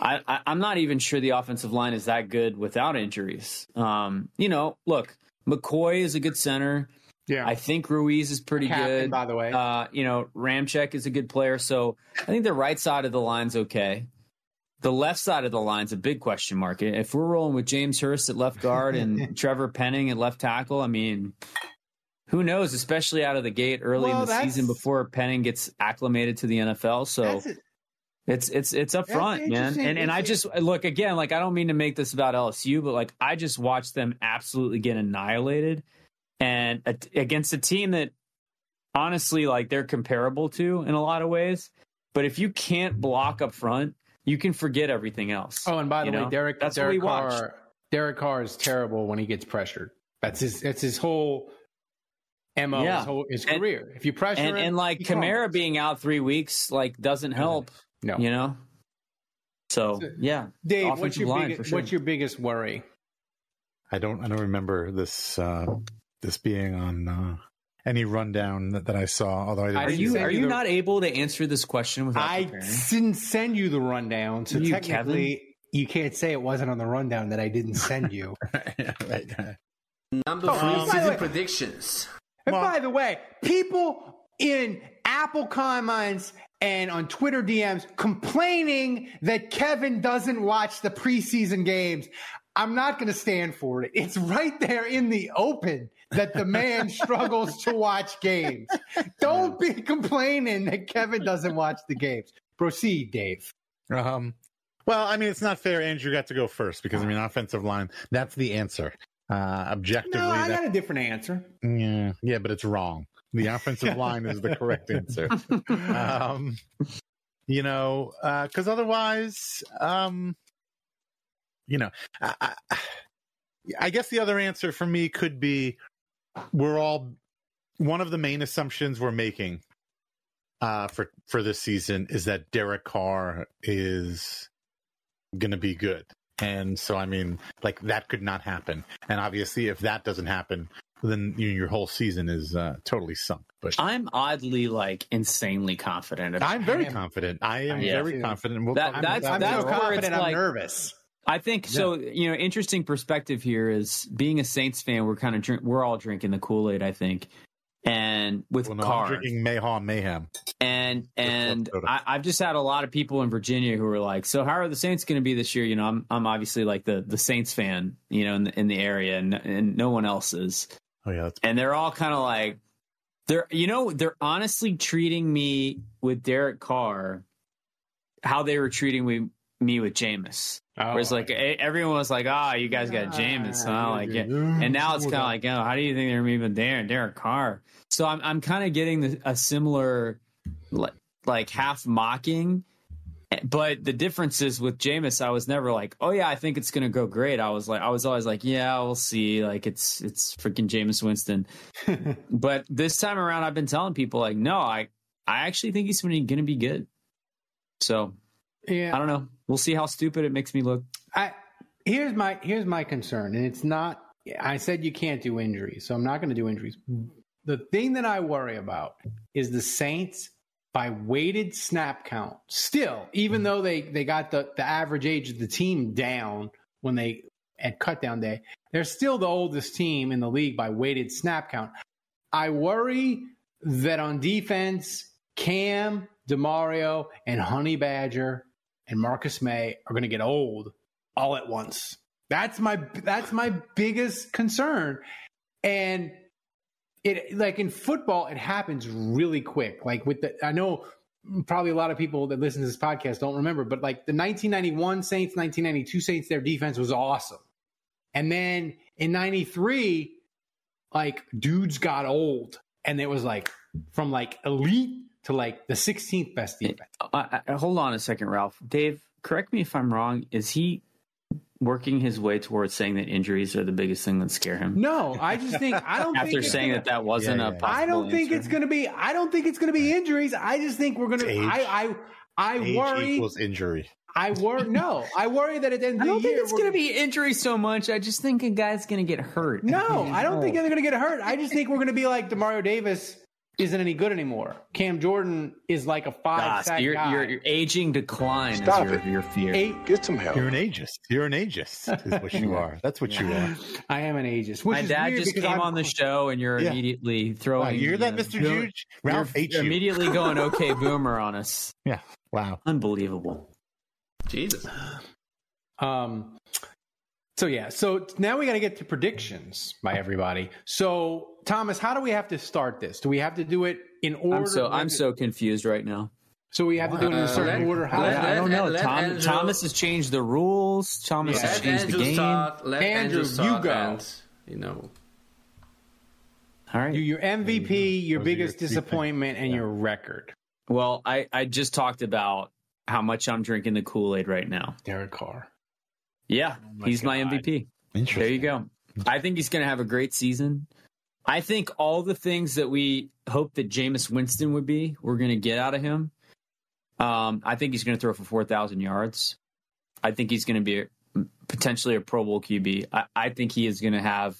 I, I, I'm not even sure the offensive line is that good without injuries. Um, you know, look, McCoy is a good center. Yeah. I think Ruiz is pretty Captain, good. by the way. Uh, you know, Ramczyk is a good player. So I think the right side of the line's okay. The left side of the line's a big question mark. If we're rolling with James Hurst at left guard and Trevor Penning at left tackle, I mean, who knows? Especially out of the gate early Well, in the season before Penning gets acclimated to the NFL. So it's it's it's up front, man. And and I just look again, like I don't mean to make this about LSU, but like I just watched them absolutely get annihilated, and a, against a team that honestly, like they're comparable to in a lot of ways. But if you can't block up front, you can forget everything else. Oh, and by the you way, know? Derek that's Derek what we watched. Derek Carr is terrible when he gets pressured. That's his. That's his whole mo. Yeah. His, whole, his And- career. If you pressure And him, and like he Kamara being out three weeks, like doesn't help. no. You know. So yeah, Dave, what's your biggest, sure. what's your biggest worry? I don't. I don't remember this. Uh, this being on uh, any rundown that, that I saw. Although I didn't Are you it. are you not able to answer this question without I preparing? didn't send you the rundown, so You, technically you can't say it wasn't on the rundown that I didn't send you. right. Number Oh, three by season way- predictions. And by the way, people in Apple comments and on Twitter DMs complaining that Kevin doesn't watch the preseason games. I'm not going to stand for it. It's right there in the open that the man struggles to watch games. Don't be complaining that Kevin doesn't watch the games. Proceed, Dave. Um, well, I mean, it's not fair. Andrew got to go first because I mean, offensive line. That's the answer. Uh, objectively, No, I that- got a different answer. Yeah, yeah, but it's wrong. The offensive line is the correct answer. Um, you know, because otherwise, um, you know, I, I, I guess the other answer for me could be we're all one of the main assumptions we're making uh, for for this season is that Derek Carr is going to be good. And so, I mean, like that could not happen. And obviously, if that doesn't happen, then you know, your whole season is uh, totally sunk. But I'm oddly like insanely confident. I'm very confident. I am Yeah. very confident. We'll That- talk that's about that's that. where it's confident, I'm like, nervous. I think so. You know, interesting perspective here is being a Saints fan. We're kind of drink, we're all drinking the Kool Aid, I think, and with Well, no, Carr. I'm drinking Mayhem Mayhem. and and. I, I've just had a lot of people in Virginia who are like, "So how are the Saints going to be this year?" You know, I'm I'm obviously like the the Saints fan, you know, in the, in the area, and and no one else is, Oh yeah, and they're all kind of like, they're you know they're honestly treating me with Derek Carr how they were treating me me with Jameis. Whereas like everyone was like, "Ah, you guys got Jameis," so I'm like, yeah. and now it's kind of like, "Oh, how do you think they're even there?" Derek Carr. So I'm I'm kind of getting the, a similar li- like half mocking. But the difference is with Jameis, I was never like, oh yeah, I think it's gonna go great. I was like, I was always like, yeah, we'll see. Like it's it's freaking Jameis Winston. but this time around, I've been telling people like, no, I I actually think he's gonna gonna be good. So Yeah. I don't know. We'll see how stupid it makes me look. I here's my here's my concern, and it's not. I said you can't do injuries, so I'm not going to do injuries. The thing that I worry about is the Saints by weighted snap count. Still, even though they they got the the average age of the team down when they at cutdown day, they're still the oldest team in the league by weighted snap count. I worry that on defense, Cam, Demario, and Honey Badger and Marcus Maye are going to get old all at once. That's my that's my biggest concern. And it like in football, it happens really quick. Like with the, I know probably a lot of people that listen to this podcast don't remember, but like the 1991 Saints, 1992 Saints, their defense was awesome. And then in 93, like dudes got old and it was like from like elite to like the 16th best defense. I, I, hold on a second, Ralph. Dave, correct me if I'm wrong. Is he working his way towards saying that injuries are the biggest thing that scare him? No, I just think I don't After think saying gonna- that that wasn't Yeah, a yeah. possible I don't think answer. it's going to be. I don't think it's going to be injuries. I just think we're going to. Age. I I I Age worry. equals injury. I worry. No, I worry that at the end of the year, I don't year think it's going to be injuries so much. I just think a guy's going to get hurt. No, I don't think they're going to get hurt. I just think we're going to be like Demario Davis isn't any good anymore. Cam Jordan is like a five Gosh, sack your, guy. your, your aging decline Stop is your, it. your fear. Eight. Get some help. You're an ageist. You're an ageist. Is what you are. That's what you are. I am an ageist. Which My is dad just came I'm- on the show, and you're Yeah. immediately throwing. Wow, you hear that, Mr. you're- Juge? Ralph you're hates you. immediately going okay boomer on us. Yeah. Wow. Unbelievable. Jesus. Um. So yeah. So now we got to get to predictions by everybody. So Thomas, how do we have to start this? Do we have to do it in order? I'm so I'm so confused right now. So we have to do it in a certain let- order. How let- does I don't know. Tom, Andrew- Thomas has changed the rules. Thomas has Let changed the game. start. Let Andrew, Andrew you start go. and, you know. All right. You, your MVP, your Those biggest your key disappointment, and your record. Well, I, I just talked about how much I'm drinking the Kool Aid right now. Derek Carr. Yeah, my he's my MVP. Interesting. There you go. I think he's going to have a great season. I think all the things that we hope that Jameis Winston would be, we're going to get out of him. Um, I think he's going to throw for 4,000 yards. I think he's going to be a, potentially a Pro Bowl QB. I, I think he is going to have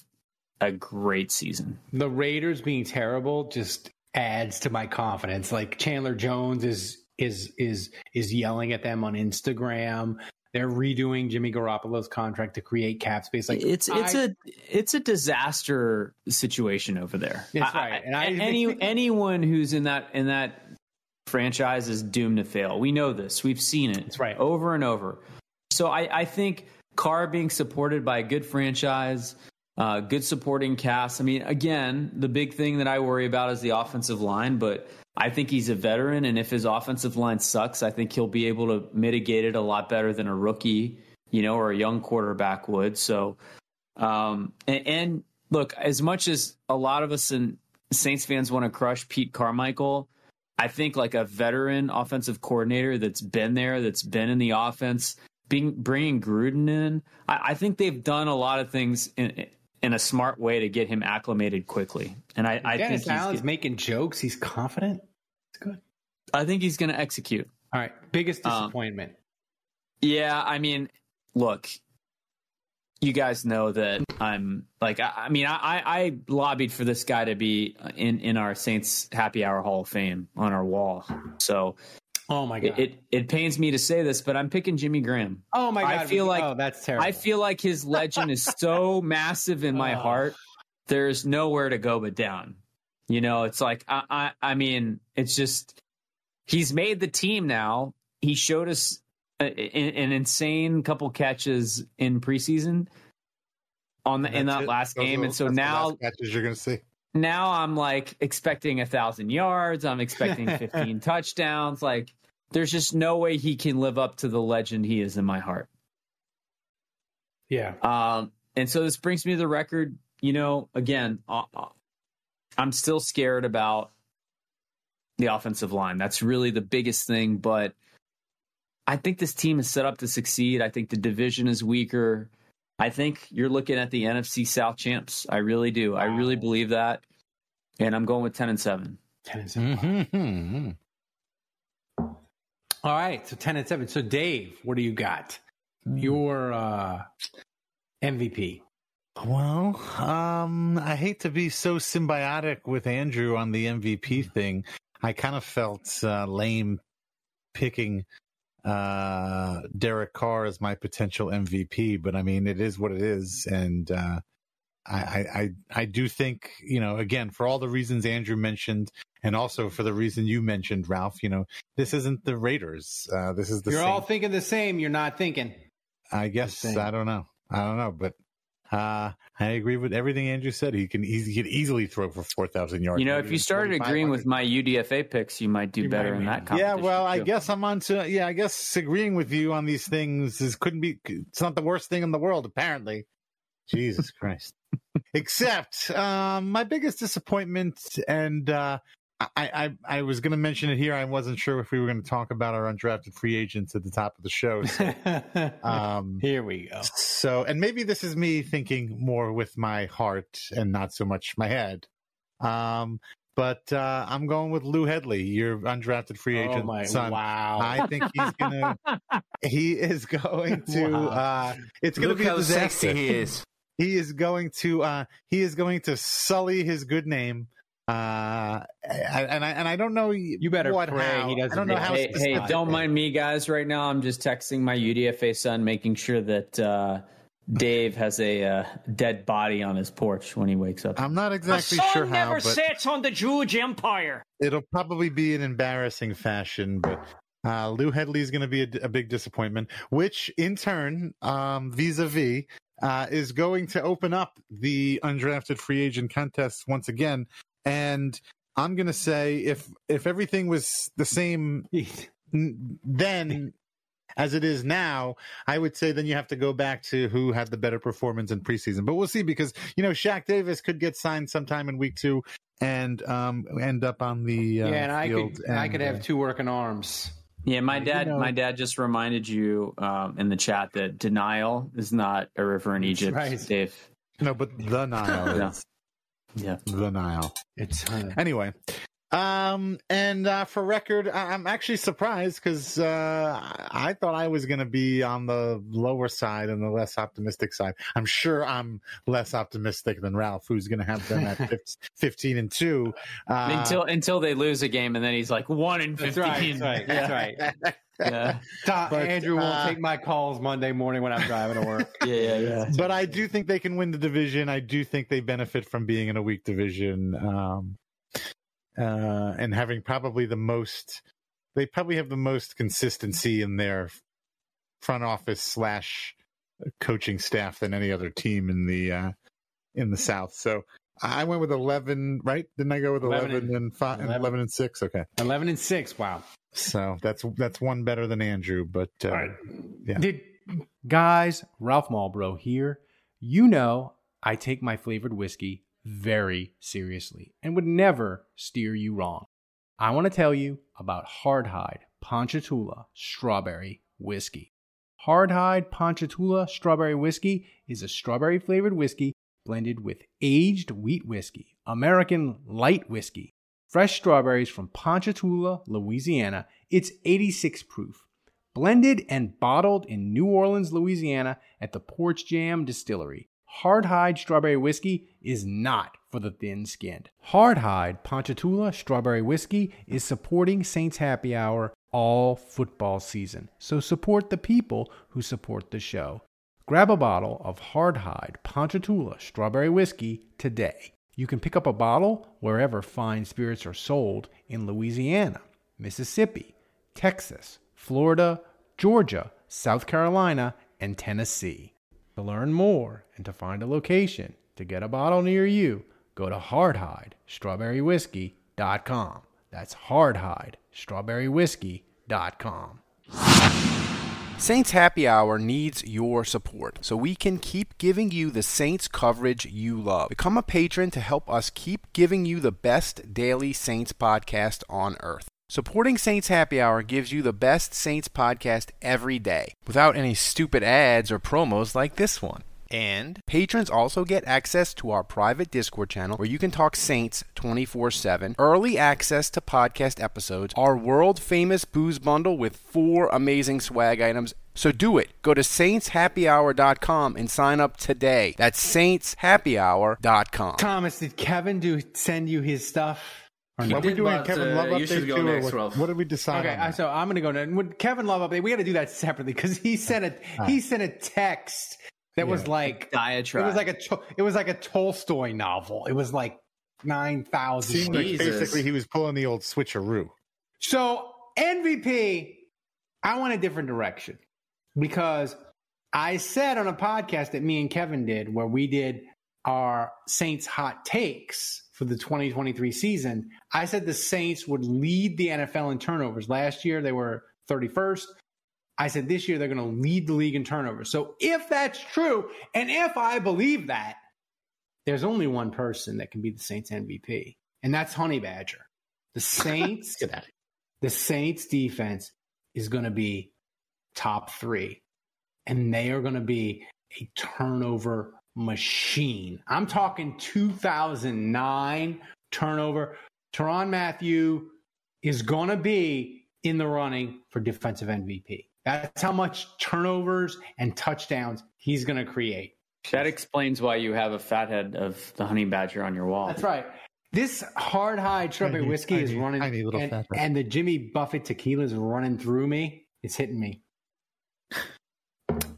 a great season. The Raiders being terrible just adds to my confidence. Like Chandler Jones is is is is yelling at them on Instagram. They're redoing Jimmy Garoppolo's contract to create cap space. Like it's it's I- a it's a disaster situation over there. That's I- right. And I- any anyone who's in that in that franchise is doomed to fail. We know this. We've seen it. That's right. Over and over. So I, I think Carr being supported by a good franchise, uh, good supporting cast. I mean, again, the big thing that I worry about is the offensive line, but I think he's a veteran, and if his offensive line sucks, I think he'll be able to mitigate it a lot better than a rookie, you know, or a young quarterback would. So, um, and, and look, as much as a lot of us and Saints fans want to crush Pete Carmichael, I think like a veteran offensive coordinator that's been there, that's been in the offense, being bringing Gruden in, I, I think they've done a lot of things in in a smart way to get him acclimated quickly. And I, I think Dennis he's, Allen's making jokes. He's confident. It's good. I think he's going to execute. All right. Biggest Um, disappointment. Yeah, I mean, look, you guys know that I'm like, I, I mean, I, I I lobbied for this guy to be in in our Saints Happy Hour Hall of Fame on our wall. So, oh my it it, it pains me to say this, but I'm picking Jimmy Graham. oh my god. I feel like oh, that's terrible. I feel like his legend is so massive in my Oh. heart. There's nowhere to go but down. You know, it's like I, I I mean, it's just he's made the team now. He showed us a- a- an insane couple catches in preseason on the in That's that it. last Those game, are- and so now catches you're going to see. Now I'm like expecting a thousand yards. I'm expecting 15 touchdowns. Like, there's just no way he can live up to the legend he is in my heart. yeah. Um, and so this brings me to the record. You know, again, uh, uh, I'm still scared about the offensive line. That's really the biggest thing. But I think this team is set up to succeed. I think the division is weaker. I think you're looking at the NFC South champs. I really do. I really believe that. And I'm going with 10 and 7. 10 and 7. Mm-hmm. All right. So 10 and 7. So Dave, what do you got? Your uh MVP. Well, um, I hate to be so symbiotic with Andrew on the MVP thing. I kind of felt uh, lame picking uh, Derek Carr as my potential MVP, but I mean, it is what it is, and uh, I, I, I, I do think you know, again, for all the reasons Andrew mentioned, and also for the reason you mentioned, Ralph. You know, this isn't the Raiders. Uh, this is the You're same all thinking the same. You're not thinking. I guess. I don't know. I don't know, but uh, I agree with everything Andrew said. He can easy, he could easily throw for four thousand yards. You know, if you started agreeing with my UDFA picks, you might do You better might in that competition. yeah, well, I guess I'm on to yeah. I guess agreeing with you on these things is couldn't be. It's not the worst thing in the world, apparently. Jesus Christ. Except um, my biggest disappointment, and uh, I, I I was going to mention it here. I wasn't sure if we were going to talk about our undrafted free agents at the top of the show. So, um, Here we go. So, and maybe this is me thinking more with my heart and not so much my head. Um, but uh, I'm going with Lou Hedley, your undrafted free agent oh my son. wow. I think he's gonna. he is going to. Wow. Uh, it's going to Look be how disaster. sexy he is. He is going to. Uh, he is going to sully his good name. Uh, and I and I don't know. You better what, pray how. he doesn't I don't know how. Hey, hey, don't mind me, guys. Right now, I'm just texting my UDFA son, making sure that uh, Dave has a uh, dead body on his porch when he wakes up. I'm not exactly sure how, but sits on the Jewish Empire. it'll probably be an embarrassing fashion, but uh, Lou Hedley is going to be a, a big disappointment, which in turn, um, vis-a-vis, uh, is going to open up the undrafted free agent contest once again. And I'm going to say if if everything was the same then as it is now, I would say then you have to go back to who had the better performance in preseason. But we'll see because you know Shaq Davis could get signed sometime in week two and um end up on the uh, yeah, and I field could I could uh, have two working arms. Yeah, my you dad. know- My dad just reminded you um, in the chat that denial is not a river in Egypt, right. Dave. no, but the Nile Yeah. the Nile. It's uh, Anyway, Um, and uh, for record, I- I'm actually surprised because uh, I I thought I was going to be on the lower side and the less optimistic side. I'm sure I'm less optimistic than Ralph, who's going to have them at fif- 15 and two. Uh, until until they lose a game, and then he's like one in That's fifteen. right. That's right. That's right. Yeah, Ta- But, Andrew won't uh, take my calls Monday morning when I'm driving to work. yeah, yeah, yeah. but I do think they can win the division. I do think they benefit from being in a weak division, um, uh, and having probably the most. They probably have the most consistency in their front office slash coaching staff than any other team in the uh, in the South. So I went with eleven. Right? Didn't I go with 11 eleven, and- and five, and 11. eleven and six? Okay, Eleven and six. Wow. So that's that's one better than Andrew, but uh, yeah. Did guys, Ralph Malbrough here. You know I take my flavored whiskey very seriously and would never steer you wrong. I want to tell you about Hardhide Ponchatoula Strawberry Whiskey. Hardhide Ponchatoula Strawberry Whiskey is a strawberry flavored whiskey blended with aged wheat whiskey, American light whiskey, fresh strawberries from Ponchatoula, Louisiana. It's 86 proof. Blended and bottled in New Orleans, Louisiana at the Porch Jam Distillery. Hardhide Strawberry Whiskey is not for the thin skinned. Hardhide Ponchatoula Strawberry Whiskey is supporting Saints Happy Hour all football season. So support the people who support the show. Grab a bottle of Hardhide Ponchatoula Strawberry Whiskey today. You can pick up a bottle wherever fine spirits are sold in Louisiana, Mississippi, Texas, Florida, Georgia, South Carolina, and Tennessee. To learn more and to find a location to get a bottle near you, go to hardhidestrawberrywhiskey.com. That's hardhidestrawberrywhiskey.com. Saints Happy Hour needs your support so we can keep giving you the Saints coverage you love. Become a patron to help us keep giving you the best daily Saints podcast on earth. Supporting Saints Happy Hour gives you the best Saints podcast every day without any stupid ads or promos like this one. And patrons also get access to our private Discord channel where you can talk Saints 24 7, early access to podcast episodes, our world famous booze bundle with four amazing swag items. So do it. Go to saintshappyhour.com and sign up today. That's saintshappyhour.com. Thomas, did Kevin do send you his stuff? What Are we did, doing but, Kevin uh, Love you should update go too, or next, what, Ralph. what did we decide? Okay, on I- that? so I'm gonna go now. With Kevin Love update, we got to do that separately because he sent a he sent a text that was like Diatribe. it was like a it was like a Tolstoy novel. It was like nine thousand. Like basically he was pulling the old switcheroo. So MVP, I went a different direction because I said on a podcast that me and Kevin did where we did our Saints hot takes for the 2023 season. I said the Saints would lead the NFL in turnovers. Last year they were 31st. I said this year they're going to lead the league in turnovers. So if that's true, and if I believe that, there's only one person that can be the Saints MVP, and that's Honey Badger. The Saints Get out of here. the Saints defense is going to be top three, and they are going to be a turnover machine. I'm talking 2009 turnover. Tyrann Mathieu is going to be in the running for defensive MVP. That's how much turnovers and touchdowns he's going to create. That explains why you have a fathead of the honey badger on your wall. That's right. This hard hide strawberry Tiny, whiskey is running, and, fat and the Jimmy Buffett tequila is running through me. It's hitting me.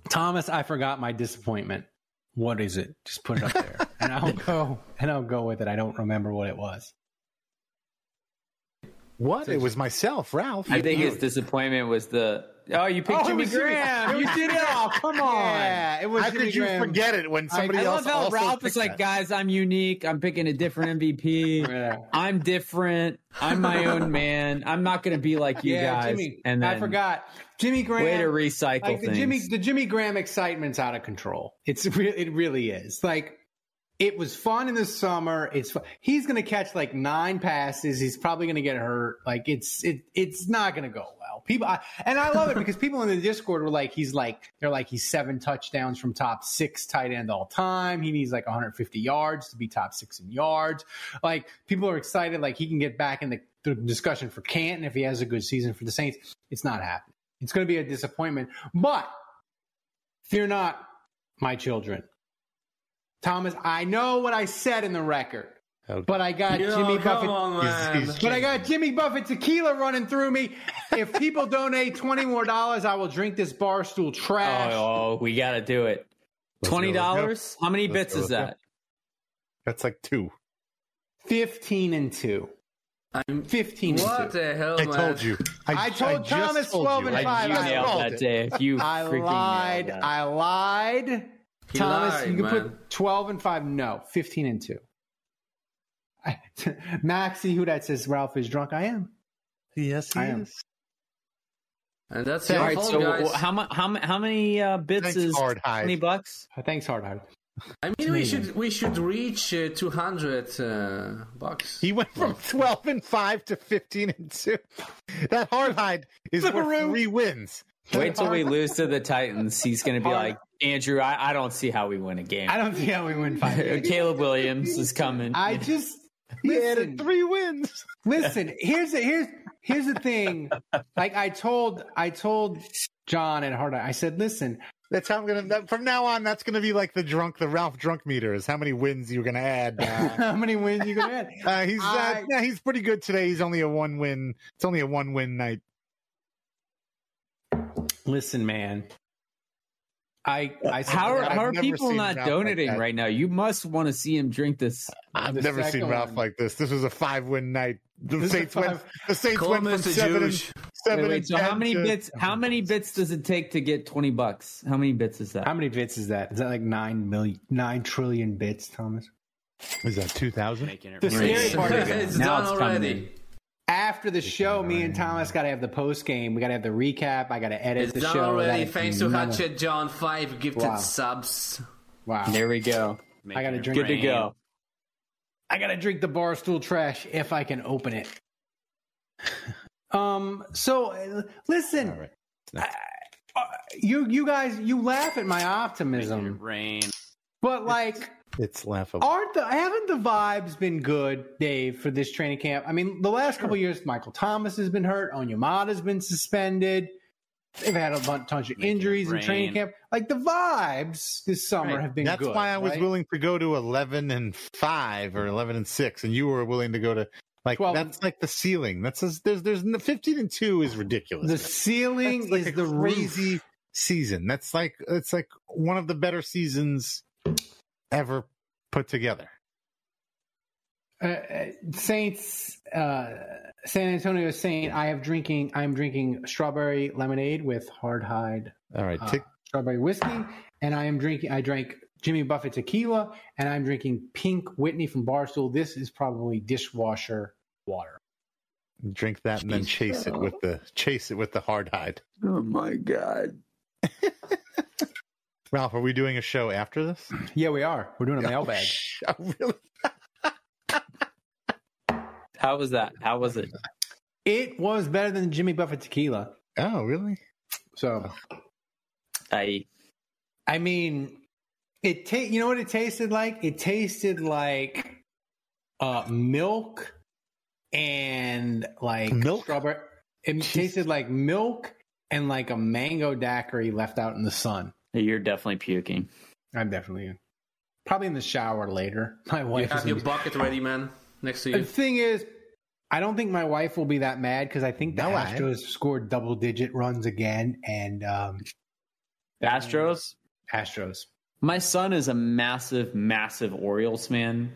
Thomas, I forgot my disappointment. What is it? Just put it up there, and I'll go and I'll go with it. I don't remember what it was. What? It was myself, Ralph. I think his disappointment was the oh you picked Oh, Jimmy was Jimmy- Graham. it was Jimmy- oh, come on. Yeah, It was How Jimmy could you Graham. forget it when somebody I else love how also Ralph picked is like, that? guys, I'm unique. I'm picking a different MVP. Yeah. I'm different. I'm my own man. I'm not going to be like you yeah, guys. Jimmy. and then I forgot Jimmy Graham. way to recycle like the things. Jimmy the Jimmy Graham excitement's out of control. It's re- it really is. Like it was fun in the summer. It's fun. he's going to catch like nine passes. He's probably going to get hurt. Like it's it it's not going to go well. People I, and I love it because people in the Discord were like he's like they're like he's seven touchdowns from top six tight end all time. He needs like 150 yards to be top six in yards. Like people are excited. Like he can get back in the, the discussion for Canton if he has a good season for the Saints. It's not happening. It's going to be a disappointment. But fear not, my children. Thomas, I know what I said in the record. Okay. But I got Yo, Jimmy Buffett. on. He's- he's- But I got Jimmy Buffett tequila running through me. If people donate twenty more dollars, I will drink this barstool trash. Oh, oh, we got to do it. Let's twenty dollars. How many Let's bits is let's that? That's like two. Fifteen and two. I'm, Fifteen what and two. the hell, I man? told you. I told just Thomas told 12 you. and I five. You just I nailed that, it. Dave. You I lied. nailed that. I lied. He Thomas, lied, you can man. put twelve and five. No, fifteen and two. I, Maxie, who that says Ralph is drunk? I am. Yes, he I am. is. And that's All right, so guys. how, mu- how, mu- how many uh, bits Thanks, is Hard Hide. twenty bucks? Thanks, hard hard. I mean, we should we should reach uh, 200 uh, bucks. He went from 12 and 5 to 15 and 2. That hard hide is worth Flipperoo. three wins. Wait till we lose to the Titans. He's going to be Hard- like, Andrew, I, I don't see how we win a game. I don't see how we win five. games. Caleb Williams is coming. I just He listen. three wins. Listen, here's the here's here's the thing. Like I told I told John and Hard. I said, listen, That's how I'm gonna. That, from now on, that's gonna be like the drunk, the Ralph drunk meter is how many wins you're gonna add. Uh, how many wins you gonna add? uh, he's uh, yeah, he's pretty good today. He's only a one win. It's only a one win night. Listen, man. I I how are, how are people not Ralph donating that. right now? You must want to see him drink this. I've the never seen Ralph one. like this. This was a five win night. The This Saints a went. The Saints Call went from seven and seven Wait, wait, and so how many to- bits? How many bits does it take to get twenty bucks? How many bits is that? How many bits is that? Is that like nine million, nine trillion bits, Thomas? Is that two thousand? The scary part is it's Now it's coming already. In. After the show, me and Thomas got to have the post game. We got to have the recap. I got to edit It's the show. already. Thanks to none Hatchet John. Five gifted Wow. subs. Wow. There we go. I got to drink. Good to go. I gotta drink the barstool trash if I can open it. Um. So uh, listen, All right. uh, you you guys you laugh at my optimism, Rain. but like, It's laughable. aren't the haven't the vibes been good, Dave, for this training camp? I mean, the last couple years, Michael Thomas has been hurt, Onyemata's been suspended. They've had a bunch, bunch of Making injuries in training camp. Like the vibes this summer Right. have been That's good. why I was right? willing to go to eleven and five or eleven and six, and you were willing to go to like 12 that's like the ceiling. That's a, there's there's fifteen and two is ridiculous. The ceiling like is the crazy roof. season. That's like it's like one of the better seasons ever put together. uh, uh, Saints, uh, San Antonio Saint. I have drinking. I'm drinking strawberry lemonade with hard hide All right, uh, strawberry whiskey, and I am drinking. I drank Jimmy Buffett tequila, and I'm drinking Pink Whitney from Barstool. This is probably dishwasher water. drink that and then chase it with the chase it with the hard hide. Oh my god. Ralph, are we doing a show after this? Yeah, we are. We're doing a mailbag. Oh, really? How was that? How was it? It was better than Jimmy Buffett tequila. Oh, really? So, I I mean, it. Ta- you know what it tasted like? It tasted like uh, milk and like Milk? strawberry. It tasted like milk and like a mango daiquiri left out in the sun. You're definitely puking. I'm definitely probably in the shower later. My You wife have is. your in- bucket ready, man, next to you. the thing is, I don't think my wife will be that mad because I think the No, I- Astros scored double digit runs again, and um, Astros. Astros. My son is a massive, massive Orioles fan.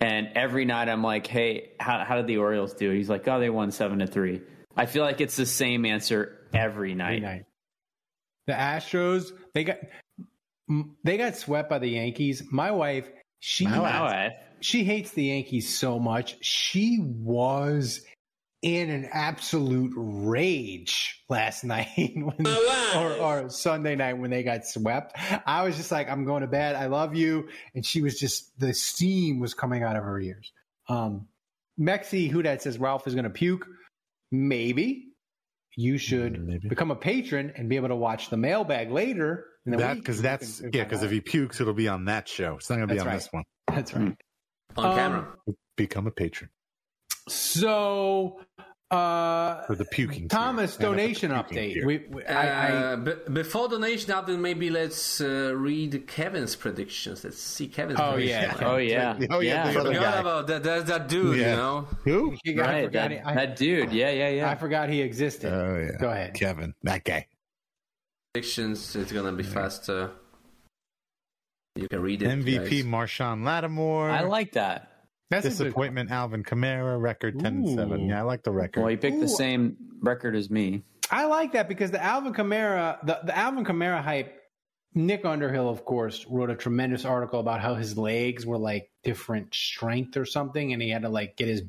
And every night I'm like, hey, how, how did the Orioles do? He's like, oh, they won seven to three. I feel like it's the same answer every night. Every night. The Astros, they got they got swept by the Yankees. My wife, she My wife. Eh? she hates the Yankees so much. She was in an absolute rage last night when, or, or Sunday night when they got swept. I was just like, I'm going to bed. I love you. And she was just, the steam was coming out of her ears. Um, Mexi, who that says Ralph is going to puke. Maybe you should Mm, Maybe. become a patron and be able to watch the mailbag later. in the That because that's can- yeah. Because if he pukes, it'll be on that show. It's not going to be That's on right. this one. that's right. on Um, camera. Become a patron So, uh, for the puking. Thomas tier. And for the donation puking update. We, we, I, I, Uh, be- before donation update, maybe let's uh, read Kevin's predictions. Let's see Kevin's. oh predictions. yeah, Oh yeah, Oh yeah, yeah. the other Forgot guy. about that. There's that dude, Yeah. you know. Who? I Right, forgot that, he- I, that dude. Yeah, yeah, yeah. I forgot he existed. Oh yeah. Go ahead. Kevin. That guy. Predictions. It's gonna be faster. You can read it. MVP guys. Marshon Lattimore. I like that. That's a good- disappointment. Alvin Kamara record 10 and seven. Yeah, I like the record. Well, he picked Ooh. the same record as me. I like that because the Alvin Kamara, the, the Alvin Kamara hype. Nick Underhill, of course, wrote a tremendous article about how his legs were like different strength or something, and he had to like get his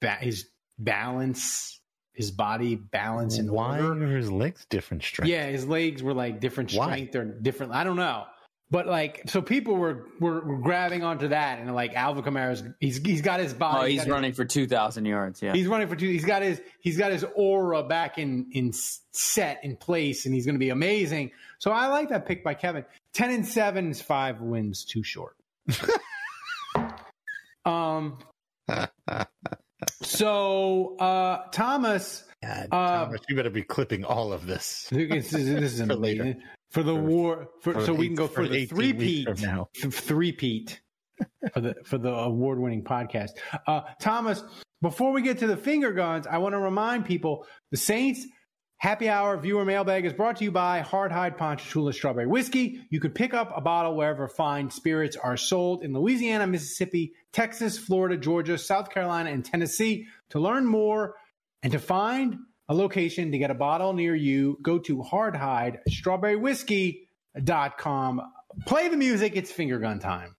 ba- his balance, his body balance in Why order. are his legs different strength? Yeah, his legs were like different Why? strength or different. I don't know, but like so people were were, were grabbing onto that and like Alvin Kamara's he's he's got his body. Oh, he's got his- running for two thousand yards. Yeah. He's running for two. He's got his he's got his aura back in in set in place, and he's going to be amazing. So I like that pick by Kevin. Ten and seven is five wins too short. um. So uh Thomas, God, Uh, Thomas, you better be clipping all of this. this is, this is For later. For the war. For, for so we can go for for the 18 three peat now. three peat for the for the award winning podcast. Uh, Thomas, before we get to the finger guns, I want to remind people the Saints Happy Hour viewer mailbag is brought to you by Hard Hide Ponchatoula Strawberry Whiskey. You could pick up a bottle wherever fine spirits are sold in Louisiana, Mississippi, Texas, Florida, Georgia, South Carolina, and Tennessee. To learn more and to find a location to get a bottle near you, go to hardhidestrawberrywhiskey.com. Play the music. It's finger gun time.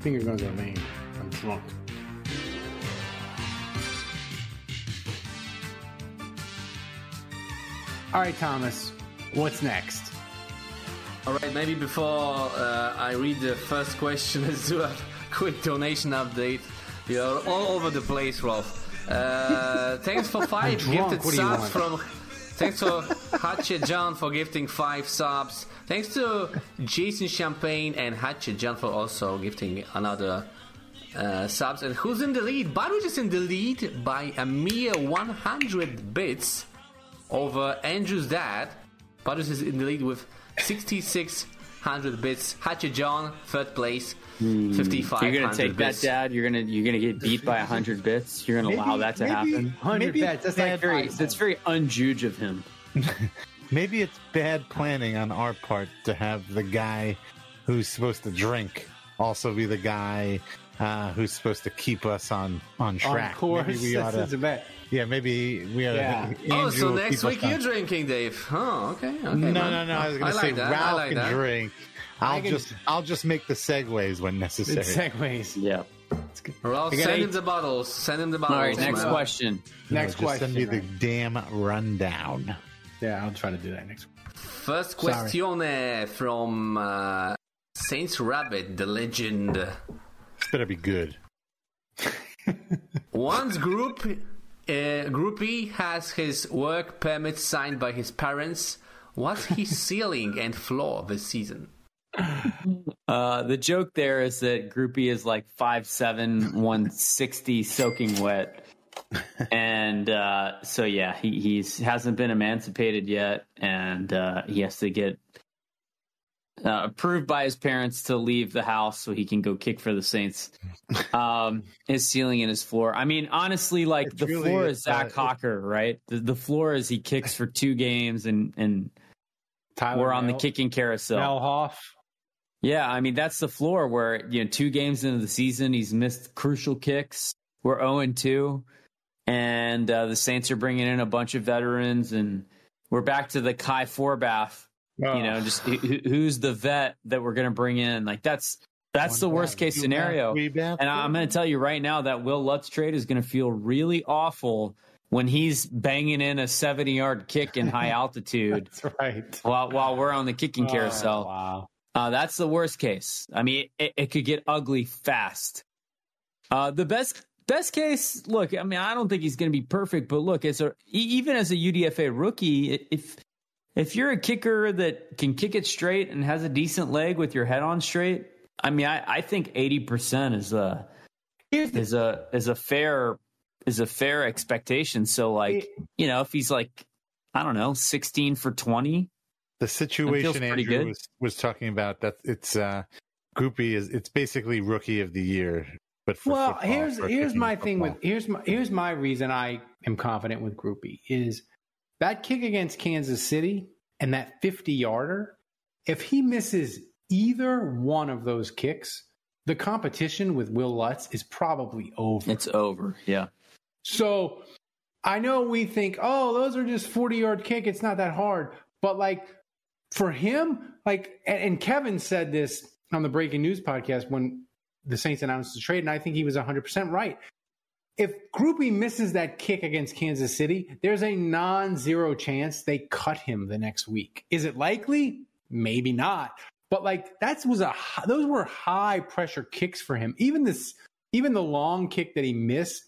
Finger guns are lame. I'm drunk. All right, Thomas. What's next? All right, maybe before uh, I read the first question, let's do a quick donation update. You're all over the place, Ralph. Uh, thanks for five gifted what do you subs from. Thanks to Hatchet John for gifting five subs. Thanks to Jason Champagne and Hatchet John for also gifting another uh, subs. And who's in the lead? Barwich is in the lead by a mere 100 bits over Andrew's dad. Barwich is in the lead with 6,600 bits. Hatchet John, third place, 55. Hmm. You're gonna take that. Dad. You're gonna you're gonna get beat by hundred bits. You're gonna allow that to happen. 100 maybe bets. That's bad like Very, five that's very unjuge of him. Maybe it's bad planning on our part to have the guy who's supposed to drink also be the guy uh, who's supposed to keep us on on on track. course. Maybe we That's- oughta- that's a bet. yeah, maybe we ought Yeah. Oh, so next week you're drinking, Dave. Oh, okay. okay No, man. no, no. I was going to say like that. I Ralph like can that. drink. I'll can- just I'll just make the segues when necessary. It's segues. Yeah. Ralph, Again, send eight- him the bottles. Send him the bottles. All right. Next man. question. Next just question. Send me the right? damn rundown. Yeah, I'll try to do that next week. First Sorry. question from uh, Saints Rabbit, the legend. This better be good. Once group uh, Grupe has his work permit signed by his parents. What's his ceiling and floor this season? Uh, the joke there is that Grupe is like 5'7", 160, soaking wet. and uh, so, yeah, he he's hasn't been emancipated yet, and uh, he has to get uh, approved by his parents to leave the house so he can go kick for the Saints. Um, his ceiling and his floor. I mean, honestly, like It's the really, floor is uh, Zach it- Hocker, right? The, the floor is he kicks for two games and and Tyler we're on the kicking carousel. Mel Hoff. Yeah, I mean that's the floor where you know two games into the season he's missed crucial kicks. We're zero and two, and uh, the Saints are bringing in a bunch of veterans, and we're back to the Kai Forbath. You know, just who, who's the vet that we're going to bring in? Like that's That's the worst case scenario. And I'm going to tell you right now that Wil Lutz trade is going to feel really awful when he's banging in a 70 yard kick in high altitude. That's right. While, while we're on the kicking Oh, carousel. wow. Uh, that's the worst case. I mean, it, it could get ugly fast. Uh, the best best case, look, I mean, I don't think he's going to be perfect, but look, as a even as a UDFA rookie, if if you're a kicker that can kick it straight and has a decent leg with your head on straight, I mean, I, I think eighty percent is a is a is a fair is a fair expectation. So, like, you know, if he's like, I don't know, sixteen for twenty, The situation Andrew good. was, was talking about that it's uh Grupe is it's basically rookie of the year, but for well, football, here's for here's kicking my thing with here's my here's my reason I am confident with Grupe is that kick against Kansas City and that 50 yarder. If he misses either one of those kicks, the competition with Wil Lutz is probably over. it's over. Yeah. So I know we think, oh, those are just 40 yard kick. It's not that hard. But like for him, like, and, and Kevin said this on the breaking news podcast when the Saints announced the trade, and I think he was 100% right. If Grupe misses that kick against Kansas City, there's a non zero chance they cut him the next week. Is it likely? Maybe not. But like that was a those were high pressure kicks for him. Even this, even the long kick that he missed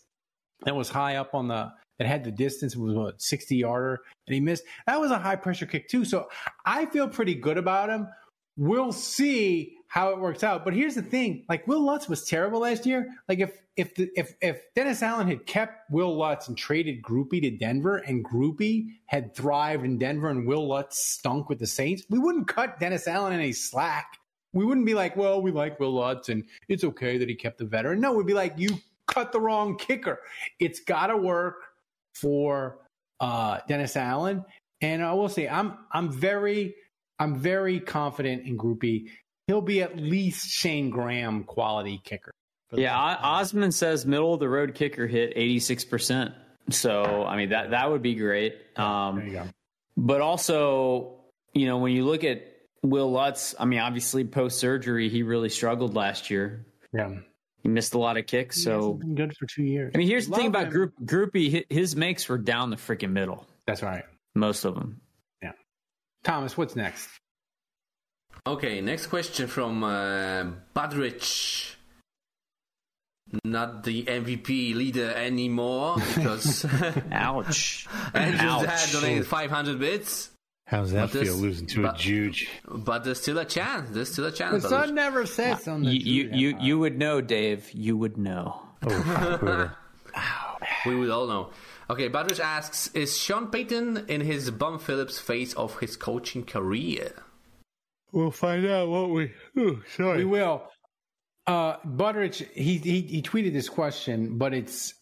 that was high up on the that had the distance it was what 60 yarder and he missed. That was a high pressure kick too. So i feel pretty good about him. We'll see how it works out. But here's the thing like Wil Lutz was terrible last year. Like if if the, if if dennis allen had kept Wil Lutz and traded Grupe to denver and Grupe had thrived in denver and Wil Lutz stunk with the saints we wouldn't cut dennis allen any slack. We wouldn't be like, well, we like Wil Lutz and it's okay that he kept the veteran. No, we'd be like, you cut the wrong kicker. It's got to work for uh, Dennis Allen. And I will say, I'm I'm very I'm very confident in Grupe. He'll be at least Shayne Graham quality kicker. Yeah, O- Osmond says middle of the road kicker hit 86%. So, I mean, that, that would be great. Um, There you go. But also, you know, when you look at Wil Lutz, I mean, obviously post surgery, he really struggled last year. Yeah. He missed a lot of kicks. He So, hasn't been good for two years. I mean, here's the thing about him. group Grupe. His makes were down the freaking middle, That's right. most of them. Yeah. Thomas, what's next? Okay, next question from uh, Budrich. Not the MVP leader anymore because Ouch. Andrew's Ouch. dad donated 500 bits. How's that But this- feel losing to but- a Juge? But there's still a chance. There's still a The chance. sun never sets on the You, you, you, you would know, Dave. You would know. Oh, We would all know. Okay, Budrich asks Is Sean Payton in his Bum Phillips phase of his coaching career? we'll find out, won't we? Oh, sorry. We will. Uh, Budrich, he, he he tweeted this question, but it's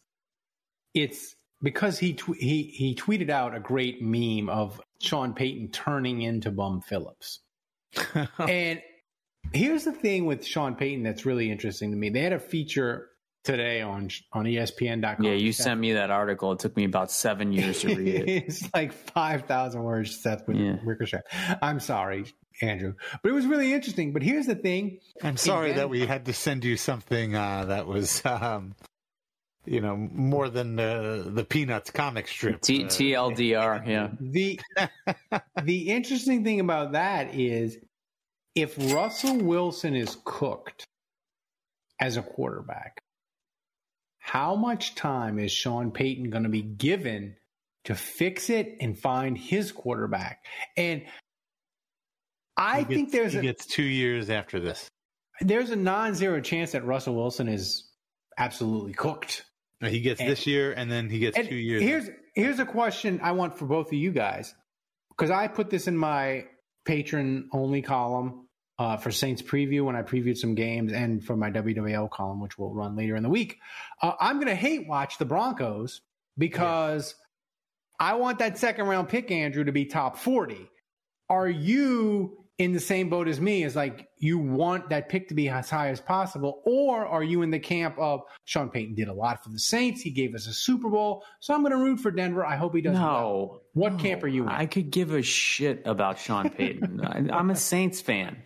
it's because he tw- he he tweeted out a great meme of Sean Payton turning into Bum Phillips. and here's the thing with Sean Payton that's really interesting to me. They had a feature today on on ESPN.com. Yeah, you sent me that article. It took me about seven years to read it. it's like 5,000 words, Seth, with Yeah. Ricochet. I'm sorry, Andrew. But it was really interesting. But here's the thing. I'm sorry In that we had to send you something uh, that was, um, you know, more than the the Peanuts comic strip. T- Uh, TLDR, yeah. The the interesting thing about that is if Russell Wilson is cooked as a quarterback, how much time is Sean Payton going to be given to fix it and find his quarterback? And I he think gets- there's he a, gets two years after this. there's a non-zero chance that Russell Wilson is absolutely cooked. He gets And- this year, and then he gets two years. Here's here's a question I want for both of you guys because I put this in my patron only column uh, for Saints preview when I previewed some games, and for my WWL column, which will run later in the week. Uh, I'm going to hate watch the Broncos because I want that second round pick, Andrew, to be top forty. Are you in the same boat as me? Is like you want that pick to be as high as possible, or are you in the camp of Sean Payton did a lot for the Saints? He gave us a Super Bowl, so I'm going to root for Denver. I hope he does. well. No. What camp are you in? I could give a shit about Sean Payton. I, I'm a Saints fan.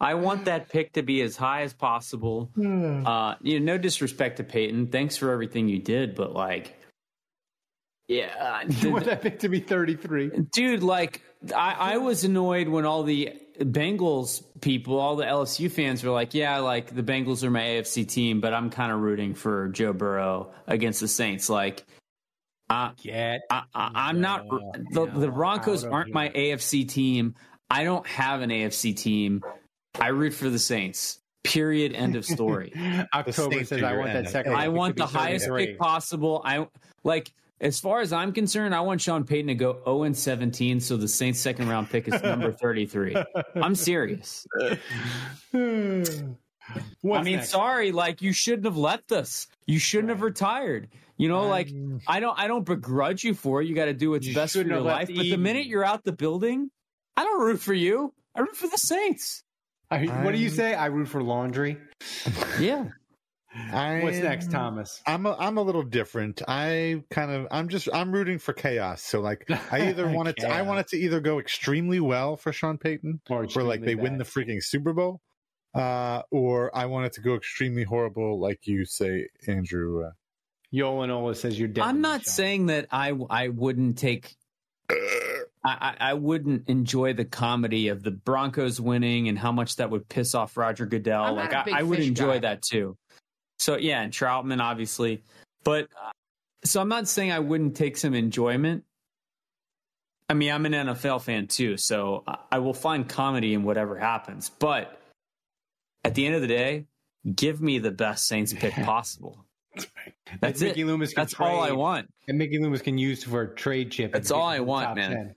I want that pick to be as high as possible. Uh, you know, no disrespect to Payton. Thanks for everything you did, but like, yeah, You want that pick to be 33. dude, like, I, I was annoyed when all the Bengals people, all the LSU fans were like, yeah, like the Bengals are my AFC team, but I'm kind of rooting for Joe Burrow against the Saints. Like, I, Get I, I, I'm not. The, the Broncos aren't my AFC team. I don't have an AFC team. I root for the Saints. Period. End of story. October says I want that second. I want the highest pick possible. I like as far as I'm concerned, I want Sean Payton to go 0 and 17, so the Saints' second round pick is number 33. I'm serious. What's I mean, next? sorry, like you shouldn't have left us. You shouldn't have retired. You know, like I don't, I don't begrudge you for it. You got to do what's You best for your life. But the minute you're out the building, I don't root for you. I root for the Saints. I, what do you say? I root for laundry. Yeah. I What's next, Thomas? I'm a, I'm a little different. I kind of I'm just I'm rooting for chaos. So like I either want it to, I want it to either go extremely well for Sean Payton, Or where like they extremely win the freaking Super Bowl, uh, or I want it to go extremely horrible, like you say, Andrew. Uh, Yolanola says you're dead. I'm not saying that I I wouldn't take I, I I wouldn't enjoy the comedy of the Broncos winning and how much that would piss off Roger Goodell. I'm like not a I, big I would enjoy guy. that too. So yeah, and Troutman obviously, but uh, so I'm not saying I wouldn't take some enjoyment. I mean, I'm an NFL fan too, so I- will find comedy in whatever happens. But at the end of the day, give me the best Saints pick possible. That's Mickey it. Loomis That's all I want. And Mickey Loomis can use for a trade chip. That's all I want, man. 10.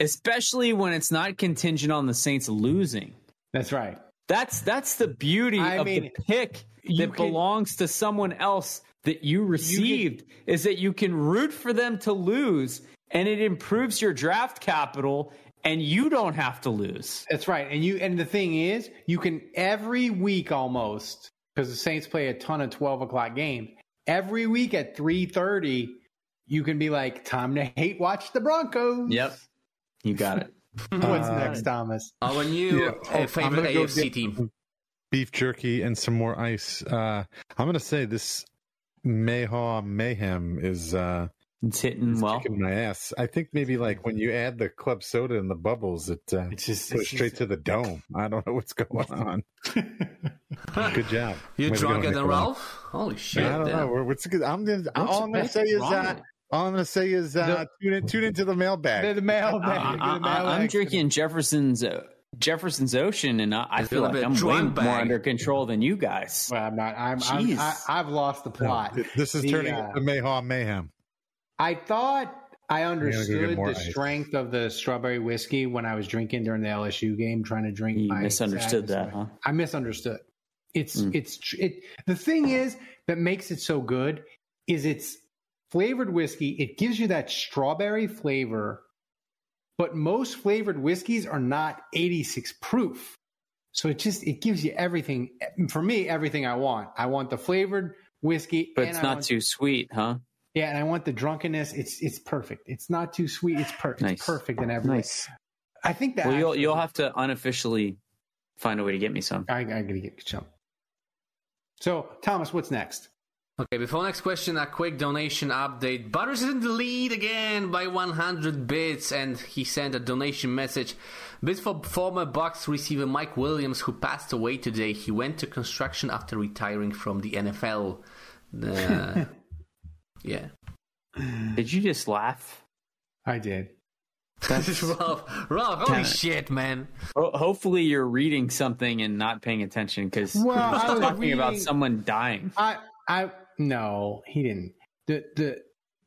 especially when it's not contingent on the Saints losing. That's right. That's that's the beauty I of mean, the pick you that can- belongs to someone else that you received is that you can root for them to lose and it improves your draft capital and you don't have to lose. That's right. And you and the thing is, you can every week almost because the Saints play a ton of twelve o'clock games. Every week at three thirty, you can be like, "Time to hate watch the Broncos." Yep. You got it. What's Uh, next, Thomas? Our new Yeah. uh, Oh, favorite gonna go AFC get team. Beef jerky and some more ice. Uh, I'm gonna say this Mayhaw Mayhem is uh, It's hitting is well. kicking my ass. I think maybe like when you add the club soda and the bubbles, it uh, It's just goes straight just- to the dome. I don't know what's going on. Good job. You Way to go, drunker than Ralph? Holy shit! I don't damn. know. What's good? I'm gonna, all I'm gonna say is that. uh, all I'm gonna say is uh, tune in, tune into the mailbag. The, the mailbag. I, the mailbag. am drinking Jefferson's uh, Jefferson's Ocean, and I, I feel like be a I'm way drunk more under control than you guys. Well, I'm not. I'm. I'm Jeez. I, I've lost the plot. This is The, turning uh, into mayhem. Mayhem. I thought I gonna go get understood the ice. strength of the strawberry whiskey when I was drinking during the LSU game, trying to drink. You my misunderstood that, huh? I misunderstood. It's Mm. it's it. The thing is that makes it so good is it's flavored whiskey. It gives you that strawberry flavor, but most flavored whiskeys are not 86 proof. So it just it gives you everything. For me, everything I want. I want the flavored whiskey, But it's I not too sweet, huh? yeah, and I want the drunkenness. It's it's perfect. It's not too sweet. It's perfect. Nice. It's perfect in every way. Nice. I think that Well, you'll you'll have to unofficially find a way to get me some. I, I gotta get some. So, Thomas, what's next? Okay, before next question, a quick donation update. Butters is in the lead again by 100 bits, and he sent a donation message. Bits for former Bucs receiver Mike Williams, who passed away today. He went to construction after retiring from the NFL. Uh, yeah. Did you just laugh? I did. That's Ralph, Ralph, holy Damn shit, man. Ho- hopefully, you're reading something and not paying attention because Well, I was talking about someone dying. I I no, he didn't. The the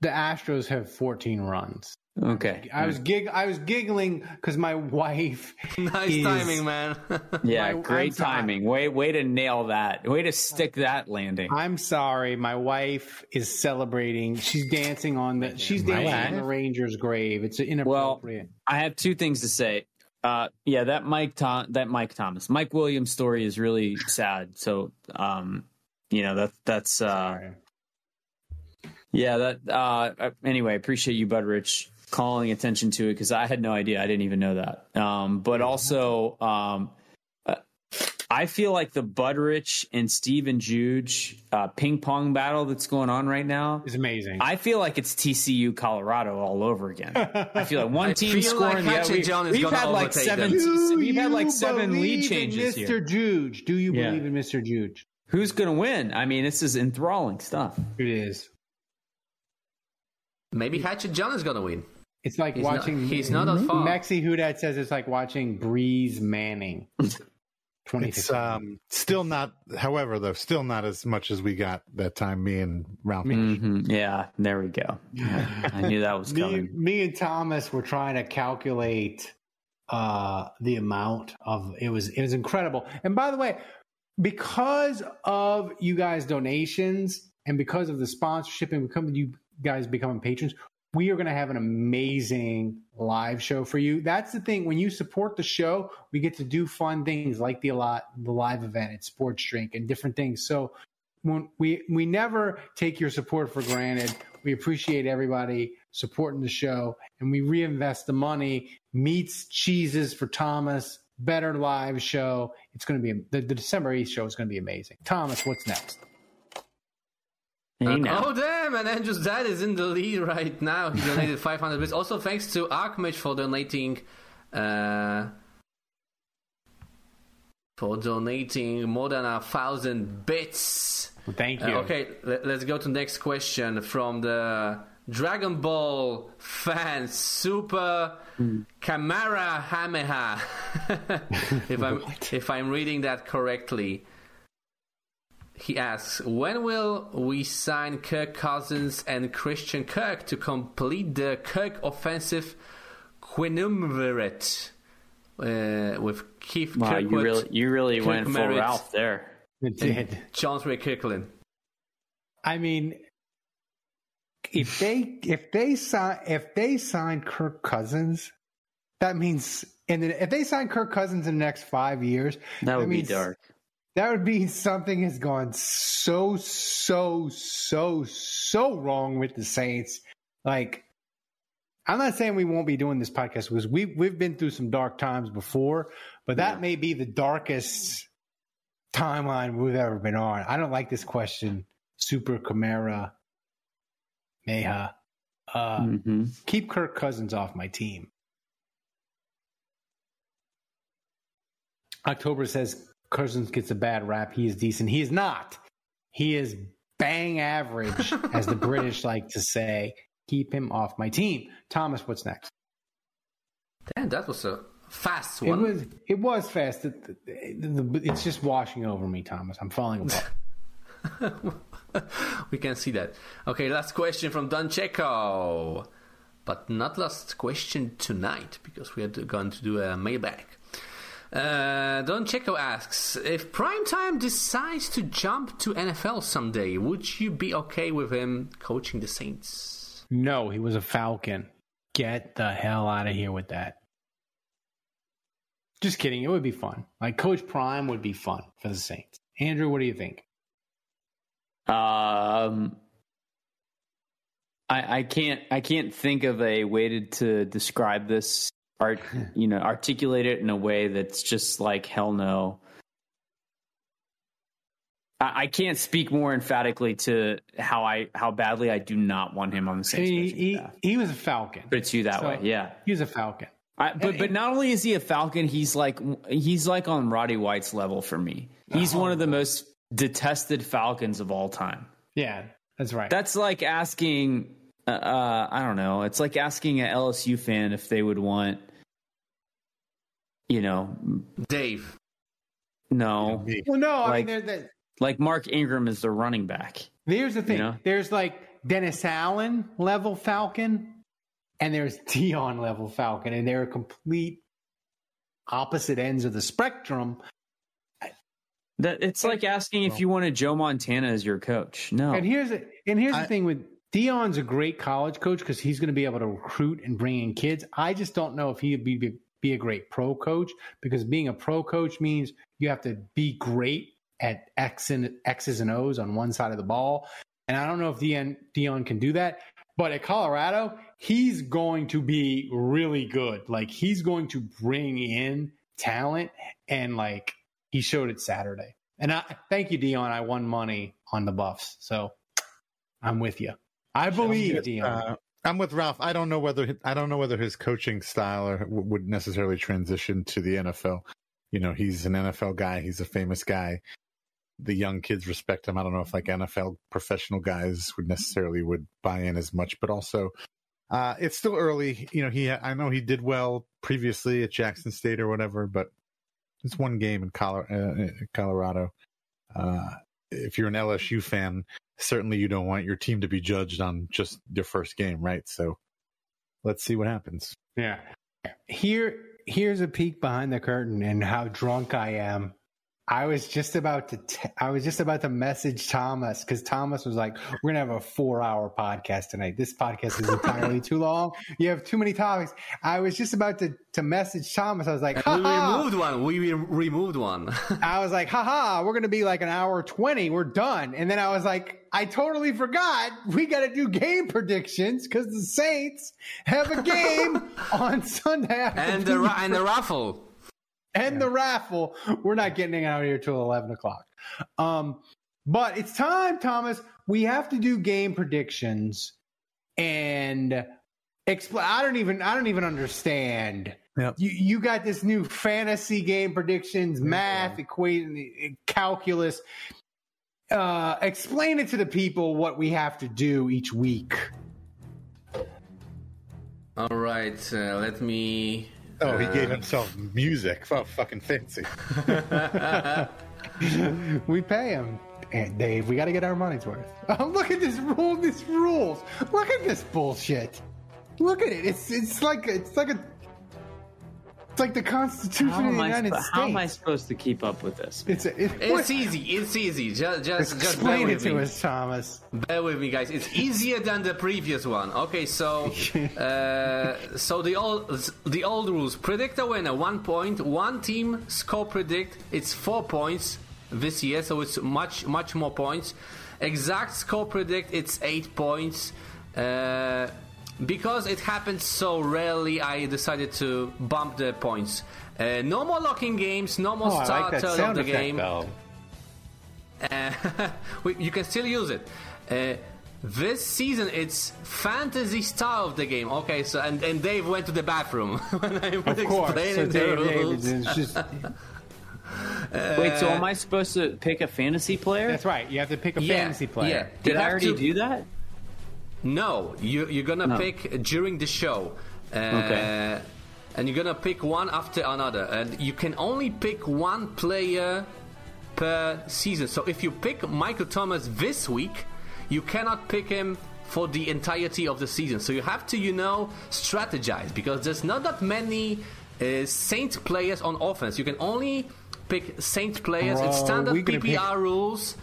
the Astros have 14 runs. Okay. I was gig I was giggling because my wife Nice is- timing, man. Yeah, my- great I'm sorry. timing. Way way to nail that. Way to stick that landing. I'm sorry, my wife is celebrating. She's dancing on the she's dancing on the Rangers grave. It's inappropriate. Well, I have two things to say. Uh, yeah, that Mike Tom- that Mike Thomas, Mike Williams story is really sad. So, um, you know that that's uh, Sorry. yeah that uh, anyway. Appreciate you, Budrich, calling attention to it because I had no idea. I didn't even know that. Um, but also, um, uh, I feel like the Budrich and Steven Juge uh, ping pong battle that's going on right now is amazing. I feel like it's TCU Colorado all over again. I feel like one I team scoring like the Hatchet other. John is We, have had like seven. We've had like seven lead believe in changes Mr. here. Juge. Do you Yeah. believe in Mr. Juge? Who's going to win? I mean, this is enthralling stuff. It is. Maybe Hatchet John is gonna win. It's like He's not- watching. he's not that far. Maxi Hudat says it's like watching Brees Manning. Twenty. It's um still not. However, though, still not as much as we got that time. Me and Ralph. hmm Yeah, there we go. I knew that was me, coming. me and Thomas were trying to calculate uh, the amount of it was it was incredible. And by the way, because of you guys' donations and because of the sponsorship and of you guys becoming patrons, we are going to have an amazing live show for you. That's the thing. When you support the show, we get to do fun things like the lot, the live event at Sports Drink and different things. So when we we never take your support for granted. We appreciate everybody supporting the show, and we reinvest the money. Meats, cheeses for Thomas. Better live show. It's going to be the, the December eighth show is going to be amazing. Thomas, what's next? Hey, oh damn! And Andrew's dad is in the lead right now. He donated 500 bits. Also, thanks to Archmage for donating. Uh, for donating more than a thousand bits. Thank you. Uh, okay, let, us go to next question from the Dragon Ball fan Super Kamara if I'm if I'm reading that correctly. He asks, when will we sign Kirk Cousins and Christian Kirk to complete the Kirk offensive quinumvirate uh, with Keith Wow, Kirkwood, you really, you really Kirk went full Ralph there. It did. Chauncey Kirkland? I mean, if they if they sign if they sign Kirk Cousins, that means and then if they sign Kirk Cousins in the next five years, That would be means- dark. That would mean something has gone so so so so wrong with the Saints. Like, I'm not saying we won't be doing this podcast because we we've been through some dark times before, but that may be the darkest timeline we've ever been on. I don't like this question. Super Camara, Meha, uh, hmm keep Kirk Cousins off my team. October says Cousins gets a bad rap. He is decent. He is not. He is bang average, as the British like to say. Keep him off my team. Thomas, what's next? Damn, that was a fast It one. was it was fast. It- it- It's just washing over me, Thomas. I'm falling apart. we can see that. Okay, last question from Don Checo. But not last question tonight, because we are going to do a mailbag. Uh, Don Checo asks If Primetime decides to jump to NFL someday, would you be okay with him coaching the Saints? no, he was a Falcon. Get the hell out of here with that. Just kidding. It would be fun. Like Coach Prime would be fun for the Saints. Andrew, what do you think? Um, I, I can't I can't think of a way to, to describe this art you know articulate it in a way that's just like hell no. I, I can't speak more emphatically to how I how badly I do not want him on the Saints. He, he, he was a Falcon. But it's you that So, way, yeah. He was a Falcon. I, but but not only is he a Falcon, he's like he's like on Roddy White's level for me. He's one of the most detested Falcons of all time. Yeah, that's right. That's like asking, uh, uh, I don't know. It's like asking an LSU fan if they would want, you know, Dave. no, well, no, I like- mean, there, there, like Mark Ingram is the running back. Here's the thing. know? There's like Dennis Allen level Falcon, and there's Deion level Falcon, and they're complete opposite ends of the spectrum. That it's like asking if you wanted Joe Montana as your coach. No, And here's the, and here's I- the thing with Deion's a great college coach because he's going to be able to recruit and bring in kids. I just don't know if he'd be be a great pro coach because being a pro coach means you have to be great at X and X's and O's on one side of the ball. And I don't know if Deion, Deion can do that. But at Colorado, he's going to be really good. Like he's going to bring in talent and like he showed it Saturday. And I thank you, Deion. I won money on the Buffs, so I'm with you. I believe Deion. Uh, I'm with Ralph. I don't know whether I don't know whether his coaching style or, would necessarily transition to the NFL. You know, he's an NFL guy. He's a famous guy. The young kids respect him. I don't know if like NFL professional guys would necessarily would buy in as much, but also uh, it's still early. You know, he I know he did well previously at Jackson State or whatever, but it's one game in Colorado. Uh, Uh, if you're an LSU fan, certainly you don't want your team to be judged on just their first game, right? So let's see what happens. Yeah. Here here's a peek behind the curtain and how drunk I am I was just about to t- I was just about to message Thomas because Thomas was like, "We're gonna have a four hour podcast tonight. This podcast is entirely too long. You have too many topics." I was just about to to message Thomas. I was like, "We removed one. We re- removed one." I was like, "Haha, we're gonna be like an hour twenty. We're done." And then I was like, "I totally forgot. We got to do game predictions because the Saints have a game on Sunday and the and the raffle." And yeah. the raffle. We're not getting out here till 11 o'clock. Um, but it's time, Thomas. We have to do game predictions and explain. I don't even, I don't even understand. Yep. You, you got this new fantasy game predictions, math, yeah. equation, calculus. Uh, explain it to the people what we have to do each week. All right, uh, let me Oh, he gave uh, himself music. Oh, fucking fancy. we pay him. And Dave, we got to get our money's worth. Oh, look at this rule. This rules. Look at this bullshit. Look at it. It's it's like it's like a it's like the Constitution of the United States. How am I supposed to keep up with this? It's a, it, it's easy. It's easy. Just just explain just it to me. us, Thomas. Bear with me, guys. It's easier than the previous one. Okay, so uh, so the old the old rules: predict a winner, one point. One team score predict. It's four points this year, so it's much much more points. Exact score predict. It's eight points. Uh, because it happens so rarely, I decided to bump the points. Uh, no more locking games, no more oh, starter like of the game. Uh, you can still use it. Uh, this season, it's fantasy style of the game. Okay, so and, and Dave went to the bathroom when I was of course. explaining so the rules. just... Wait, so am I supposed to pick a fantasy player? That's right. You have to pick a yeah, fantasy player. Yeah. Did I already to... do that? No, you, you're gonna no. pick during the show. Uh, okay. And you're gonna pick one after another, and you can only pick one player per season. So if you pick Michael Thomas this week, you cannot pick him for the entirety of the season. So you have to, you know, strategize because there's not that many uh, Saint players on offense. You can only pick Saint players. Bro, it's standard PPR pick- rules.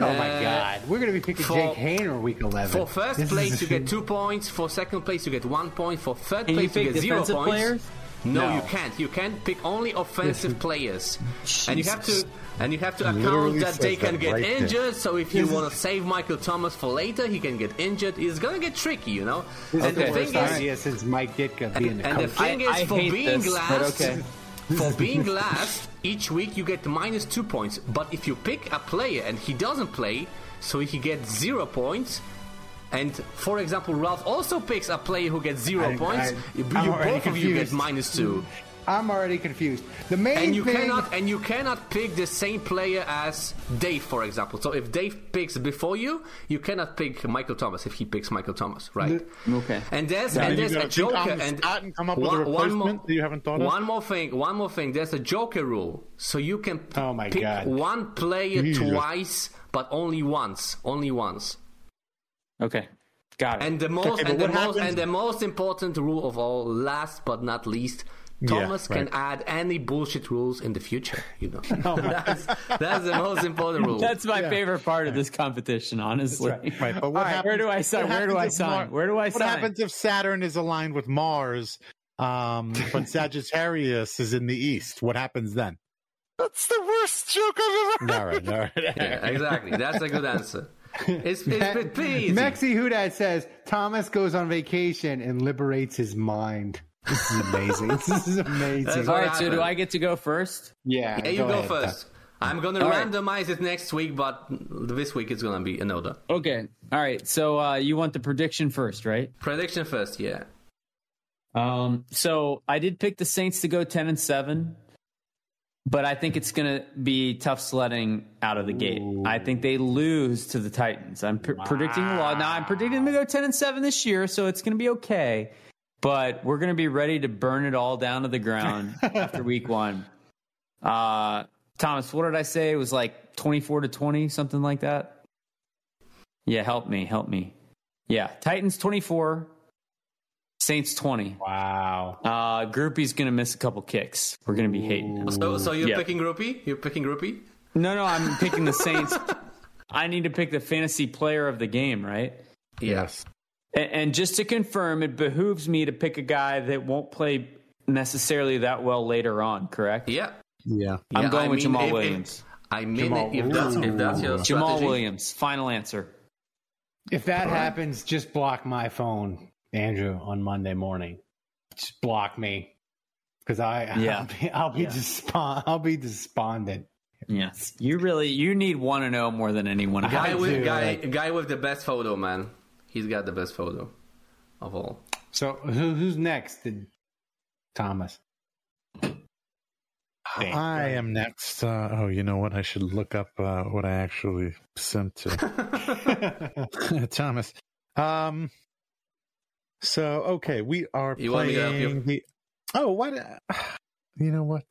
Oh my uh, God! We're going to be picking for, Jake Haener week eleven. For first this place, you get two points. For second place, you get one point. For third Can place, you, you get zero points. Players? No, no, you can't. You can't pick only offensive players, Jesus. and you have to and you have to account that they can get right injured. There. So if you want to save Michael Thomas for later, he can get injured. It's gonna get tricky, you know. This and is the, thing is, idea since Mike Ditka being and, the and the thing I, is, I for being this, last, okay. For being last, each week you get minus two points. But if you pick a player and he doesn't play, so he gets zero points. And for example, Ralph also picks a player who gets zero I, points. I, you, both confused. of you get minus two. I'm already confused. The main and you thing... cannot and you cannot pick the same player as Dave, for example. So if Dave picks before you, you cannot pick Michael Thomas if he picks Michael Thomas, right? Okay. And there's yeah, and there's a joker and, and come up with one, a replacement more, that you haven't thought of. One more thing, one more thing. There's a joker rule, so you can oh my pick God. one player Jesus. twice, but only once, only once. Okay. Got it. And the most okay, and the most and the most important rule of all, last but not least, Thomas yeah, right. can add any bullshit rules in the future. You know, that's, that's the most important rule. That's my yeah. favorite part of this competition, honestly. Right. right. But what right, where do I sign? Where do I sign? Mar- where do I sign? What happens if Saturn is aligned with Mars, um, but Sagittarius is in the east? What happens then? That's the worst joke I've ever heard. All right, all right. yeah, exactly. That's a good answer. It's, it's pretty easy. Mexi Hudat says Thomas goes on vacation and liberates his mind. This is amazing. this is amazing. All right, All what right, so do. I get to go first? Yeah, Yeah, you go, ahead. first. I'm gonna All right. randomize it next week, but this week it's gonna be another Okay. All right. So uh, you want the prediction first, right? prediction first. Yeah. Um, so I did pick the Saints to go ten and seven, but I think it's going to be tough sledding out of the gate. I think they lose to the Titans. I'm pr- predicting a lot. Now I'm predicting them to go ten and seven this year, so it's going to be okay. But we're going to be ready to burn it all down to the ground after week one. Uh, Thomas, what did I say? It was like twenty four to twenty, something like that. Yeah, help me, help me. Yeah, Titans twenty four, Saints twenty. Wow. Uh, Grupe's gonna miss a couple kicks. We're gonna be hating. So, so you're Yeah. picking Grupe? You're picking Grupe? No, no, I'm picking the Saints. I need to pick the fantasy player of the game, right? Yes. And, and just to confirm, it behooves me to pick a guy that won't play necessarily that well later on. Correct? Yeah. Yeah. I'm Yeah, going I with mean, Jamaal if- if- Williams. I mean, Jamaal- if that's if that's your Jamaal. Williams. Final answer. If that happens, just block my phone, Andrew, on Monday morning. Just block me, because I Yeah. I'll be, I'll be Yeah. despond I'll be despondent. Yes. You really you need one to oh know more than anyone. else. Guy with do, guy like- guy with the best photo, man. He's got the best photo of all. So who, who's next? Did Thomas? Damn. I am next. Uh, oh, you know what? I should look up uh, what I actually sent to Thomas. Um. So okay, we are You want me to help you? playing the. Oh, what? You know what?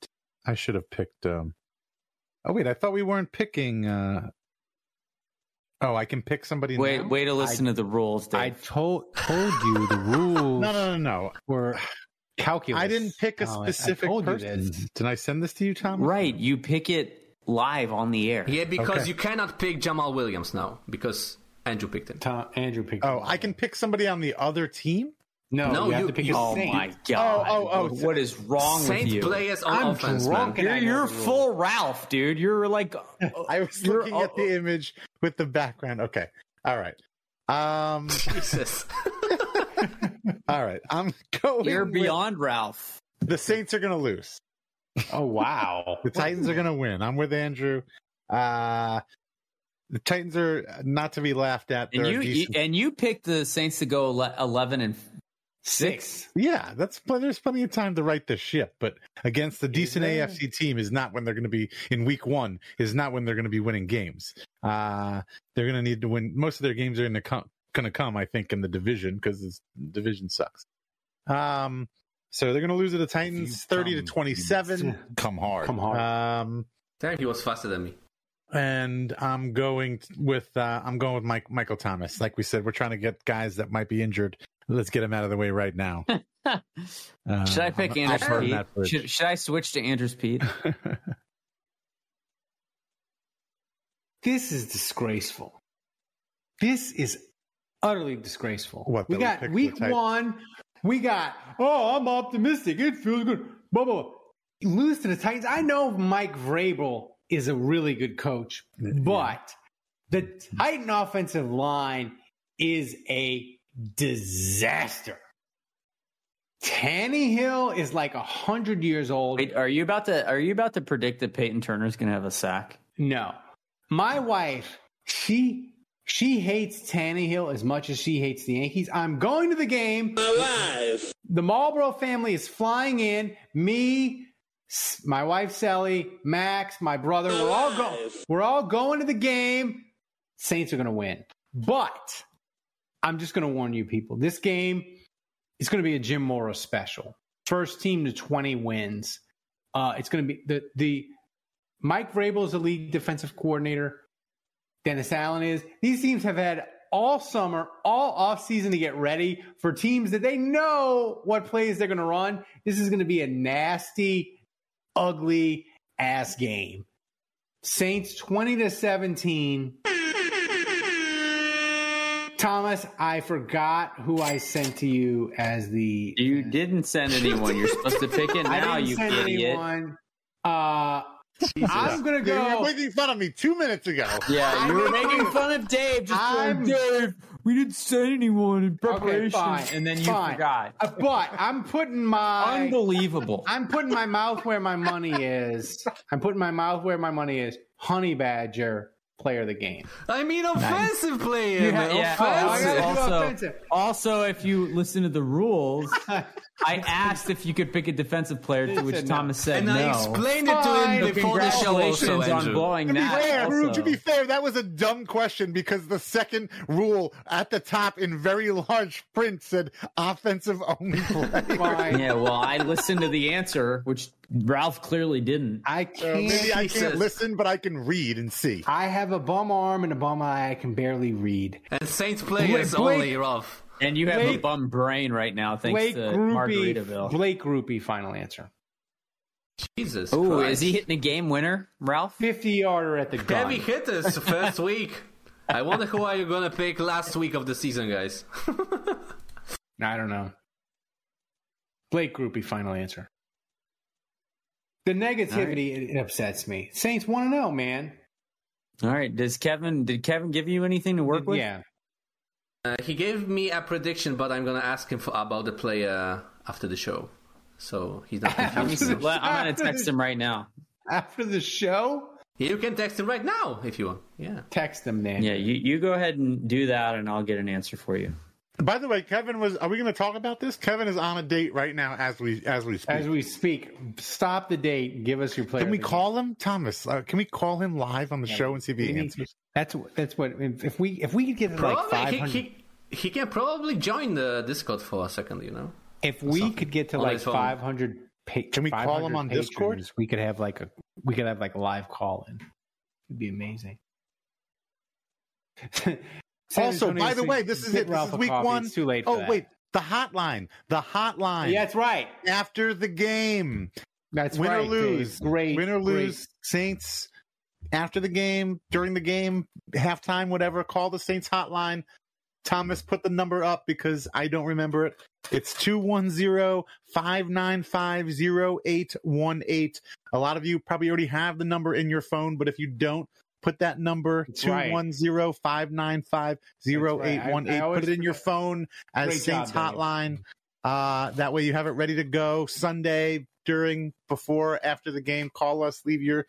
I should have picked. Um. Oh wait, I thought we weren't picking. Uh... Oh, I can pick somebody. Wait, now? way to listen to the rules, Dave. I told told you the rules No, no, no, no. were calculus. I didn't pick a Oh, I- I specific told you person. this. Did I send this to you, Tom? right, you pick it live on the air. Yeah, because Okay. you cannot pick Jamaal Williams now because Andrew picked him. Tom, Andrew picked. Oh, him. I can pick somebody on the other team. No, No, you have you- to pick you- a Oh saint. my god! Oh, oh, oh. What is wrong Saints with you? players on I'm offense, drunk man. You're, you're full Ralph, dude. You're like, I was looking at the image with the background. Okay. All right. Um Jesus. all right. I'm going you're beyond Ralph. the Saints are gonna lose. Oh wow! The Titans are gonna win. I'm with Andrew. Uh the Titans are not to be laughed at. And They're you, you decent- and you picked the Saints to go eleven and six. yeah, that's there's plenty of time to right the ship, but against the decent there? AFC team is not when they're going to be in week one. Is not when they're going to be winning games. Uh, they're going to need to win. Most of their games are going to come, going to come, I think, in the division because the division sucks. Um, so they're going to lose to the Titans, thirty to twenty-seven. Come hard. Come hard. Um, Damn, he was faster than me. and I'm going with uh, I'm going with Mike Michael Thomas. Like we said, we're trying to get guys that might be injured. Let's get them out of the way right now. Uh, Should I pick I'm- Andrus Peat? Should, should I switch to Andrus Peat? This is disgraceful. This is utterly disgraceful. What, we that we got week one. We got. Oh, I'm optimistic. It feels good. Blah blah. blah. Lose to the Titans. I know Mike Vrabel is a really good coach, but the Titan offensive line is a disaster. Tannehill is like a hundred years old. Wait, are you about to are you about to predict that Payton Turner's going to have a sack? No. My wife, she she hates Tannehill as much as she hates the Yankees. I'm going to the game. My wife. The Malbrough family is flying in. Me, my wife Sally, Max, my brother, we're all going we're all going to the game. Saints are going to win. But I'm just going to warn you people. This game is going to be a Jim Mora special. First team to 20 wins. Uh, it's going to be the the Mike Vrabel is the lead defensive coordinator. Dennis Allen is. These teams have had all summer, all offseason to get ready for teams that they know what plays they're going to run. This is going to be a nasty, ugly ass game. Saints 20 to 17. Thomas, I forgot who I sent to you as the. You didn't send anyone. You're supposed to pick it I now, didn't you send idiot. anyone. Uh, I'm gonna Yeah, you were making fun of me two minutes ago. Yeah, you were making fun of Dave. Just I'm- going, Dave, we didn't send anyone in Okay, preparation. fine. and then you fine. forgot. Uh, But I'm putting my Unbelievable. I'm putting my mouth where my money is. I'm putting my mouth where my money is. Honey Badger, player of the game. I mean, offensive player, You man. ha- yeah, oh, offensive. gotta also, offensive. also, if you listen to the rules, I asked if you could pick a defensive player, to which said no. Thomas said and no. I explained it to Fine. him So before the show. Also, on blowing To be that. fair, also. to be fair, that was a dumb question because the second rule at the top in very large print said offensive only player. Yeah, well, I listened to the answer, which Ralph clearly didn't. I can't. maybe I can't Jesus. listen, but I can read and see. I have a bum arm and a bum eye. I can barely read. And Saints players Blake- only, Ralph. And you have a bum brain right now, thanks Blake to Grupe. Margaritaville. Blake Grupe. Final answer. Jesus Ooh, Christ. is he hitting a game winner, Ralph? Fifty yarder at the gun. Heavy hitters first week. I wonder who are you gonna pick last week of the season, guys. I don't know. Blake Grupe. Final answer. The negativity it, it upsets me. Saints want to know, man. All right. Does Kevin? Did Kevin give you anything to work with? Yeah. Uh, he gave me a prediction, but I'm gonna ask him for, about the player after the show, so he's not confused. see. Let- I'm going to text him right now. After the show, you can text him right now if you want. Yeah. text them, man. Yeah, you, you go ahead and do that, and I'll get an answer for you. By the way, Kevin was. Are we going to talk about this? Kevin is on a date right now as we as we speak. As we speak, stop the date. Give us your player. can we of the call him, Thomas? Uh, can we call him live on the show and see if he We need- answers? That's that's what if if we if we could get to like Probably five he, he he can probably join the Discord for a second. You know. If we something. could get to On like five hundred, pa- Can we call him 500 on Discord? We could have like a we could have like a live call in. It'd be amazing. Also, Antonio by the way, this is it. This is week coffee. one. It's too late. For oh that. wait, the hotline. The hotline. yeah, that's right. After the game, That's win right. or Dave. lose, Great. win or great. lose. Saints after the game, during the game, halftime, whatever. Call the Saints hotline. Thomas put the number up because I don't remember it. It's 210-595-0818. A lot of you probably already have the number in your phone, but if you don't, put that number That's 210-595-0818. I Put it in your phone as Great Saints job, hotline. Uh, that way you have it ready to go Sunday during, before, after the game. Call us, leave your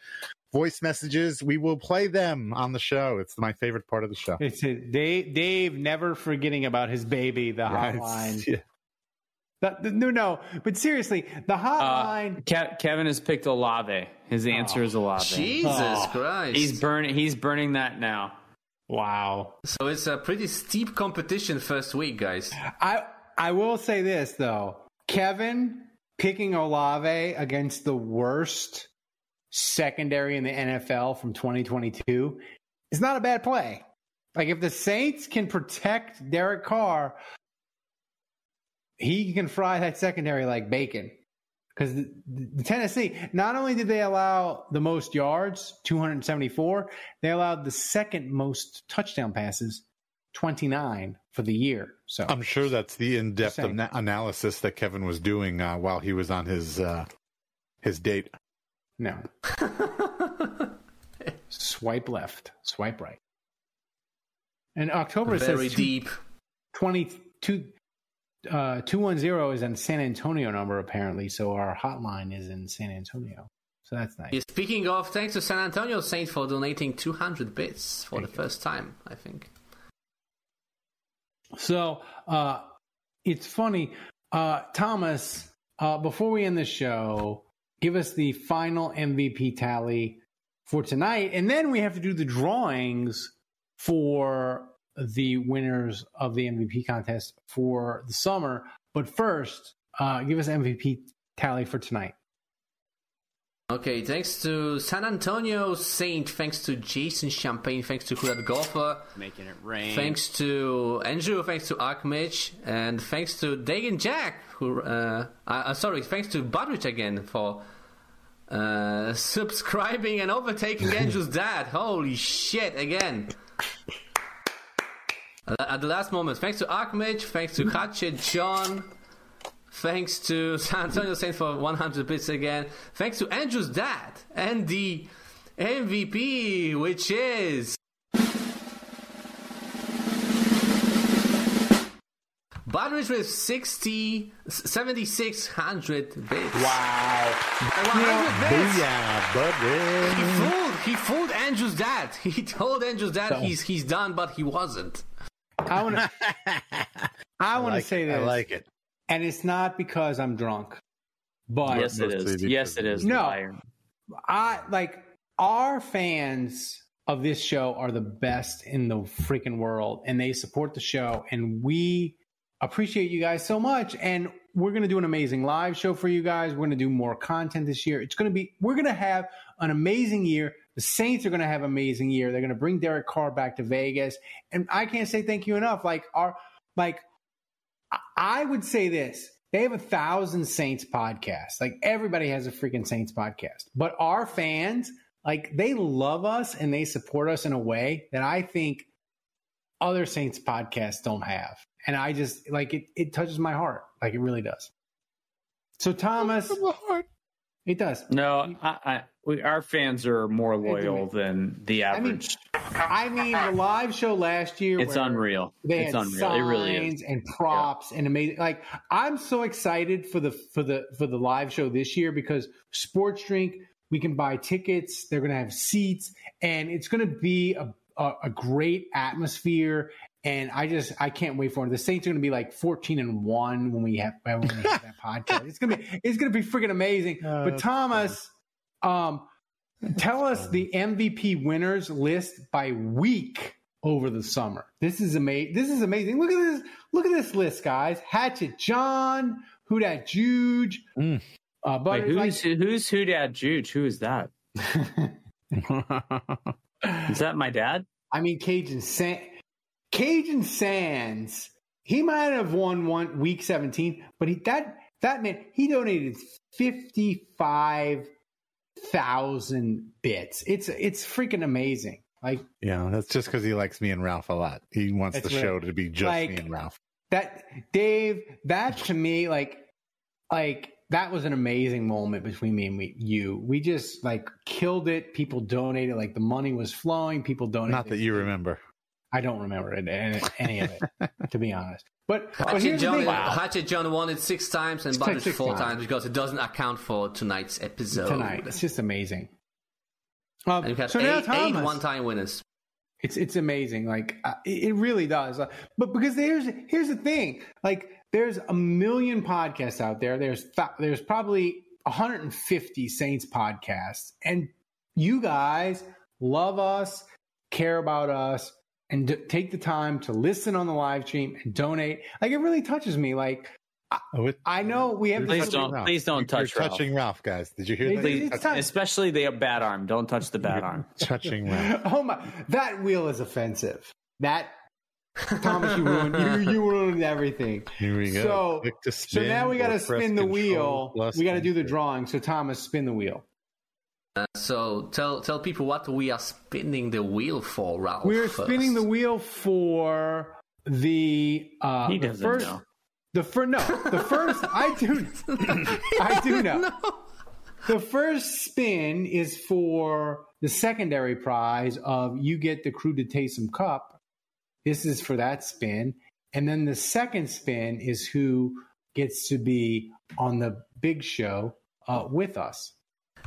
voice messages. We will play them on the show. It's my favorite part of the show. It's a, Dave. Dave never forgetting about his baby. The Yeah, hotline. yeah. The- the- no, no. But seriously, the Uh, hotline. Ke- Kevin has picked Olave. His answer is Olave. Jesus Oh. Christ. He's burning. He's burning that now. wow. so it's a pretty steep competition first week, guys. I I will say this though, Kevin picking Olave against the worst secondary in the NFL from 2022 is not a bad play. Like if the Saints can protect Derek Carr, he can fry that secondary like bacon. Because the, the Tennessee, not only did they allow the most yards, 274, they allowed the second most touchdown passes, 29 for the year. So I'm sure that's the in-depth ana- analysis that Kevin was doing uh, while he was on his uh, his date. No. swipe left, swipe right. And October Very says two- deep. 22 uh 210 is in San Antonio number apparently, so our hotline is in San Antonio. So that's nice. Yeah, Speaking of, thanks to San Antonio Saints for donating 200 bits for the first time, I think. So uh, it's funny, uh, Thomas. Uh, before we end the show, give us the final MVP tally for tonight, and then we have to do the drawings for the winners of the MVP contest for the summer. But first, uh, give us MVP tally for tonight. Okay, thanks to San Antonio Saint, thanks to Jason Champagne, thanks to Kurat Golfer, Making it rain. thanks to Andrew, thanks to Arkmich, and thanks to Dagan Jack, who, uh, uh, sorry, thanks to Budrich again for uh, subscribing and overtaking Andrew's dad. Holy shit, again. At the last moment, thanks to Arkmich, thanks to Hatchet John, Thanks to San Antonio Saints for 100 bits again. Thanks to Andrew's dad and the MVP, which is. Budrich with 60, 7,600 bits. Wow. 100 bits. Booyah, Buddy. He fooled. He fooled Andrew's dad. He told Andrew's dad So- he's he's done, but he wasn't. I want to. I want like to say it. this. I like it. And it's not because I'm drunk, but yes, it is. Yes, it is. No. liar. I like our fans of this show are the best in the freaking world and they support the show and we appreciate you guys so much and we're going to do an amazing live show for you guys. We're going to do more content this year. It's going to be we're going to have an amazing year. The Saints are going to have an amazing year. They're going to bring Derek Carr back to Vegas and I can't say thank you enough. Like our like I- I would say this. They have a thousand Saints podcasts. Like everybody has a freaking Saints podcast. But our fans, like they love us and they support us in a way that I think other Saints podcasts don't have. And I just like it it touches my heart. Like it really does. So Thomas it does. No, I, I, we, our fans are more loyal than the I mean, average. I mean the live show last year it's unreal. They It's had unreal. It really is. signs and props and amazing. Like I'm so excited for the for the for the live show this year because Sports Drink we can buy tickets. They're going to have seats, and it's going to be a, a a great atmosphere. And I just I can't wait for it. The Saints are going to be like 14 and one when we have when we have that podcast. It's gonna be it's gonna be freaking amazing. Oh, but that's Thomas, um, tell us the MVP winners list by week over the summer. This is amazing. This is amazing. Look at this. Look at this list, guys. Hatchet John, Who Dat Juge, Mm. uh, but who's who's who dad Juge? Who is that? Is that my dad? I mean Cajun San Cajun Sands. He might have won one week 17, but he that that man he donated 55,000 bits. It's it's freaking amazing. Like Yeah, that's just because he likes me and Ralph a lot. He wants the right. show to be just Like- me and Ralph. that Dave, that to me, like, like that was an amazing moment between me and we, you. We just like killed it. People donated, like the money was flowing. People donated. Not that you remember. I don't remember it, any, any of it, to be honest. But, but Hatchet John, thing. Hatchet John won it six times and Budrich six four times. times because it doesn't account for tonight's episode. tonight, it's just amazing. Um, And had so eight, eight one-time winners. It's it's amazing. Like uh, it, it really does. Uh, but because there's here's the thing. Like there's a million podcasts out there. There's th- there's probably 150 Saints podcasts, and you guys love us, care about us, and d- take the time to listen on the live stream and donate. Like it really touches me. Like Oh, I know we have Please don't. Please don't touch You're Ralph. touching Ralph, guys. Did you hear that? Please- You're it's touching- time. Especially the bad arm. Don't touch the bad arm. touching Ralph. Oh my! That wheel is offensive. That Thomas, you ruined you, you ruined everything. Here we go. So, Click so now we got to spin the Control wheel. We got to do the drawing. So Thomas, spin the wheel. So tell tell people what we are spinning the wheel for, Ralph. We're first. spinning the wheel for the uh, He the doesn't first. know. The first, no, the first. I do. I do know. The first spin is for the secondary prize of you get the Crew to Taysom Cup. This is for that spin, and then the second spin is who gets to be on the big show uh, with us.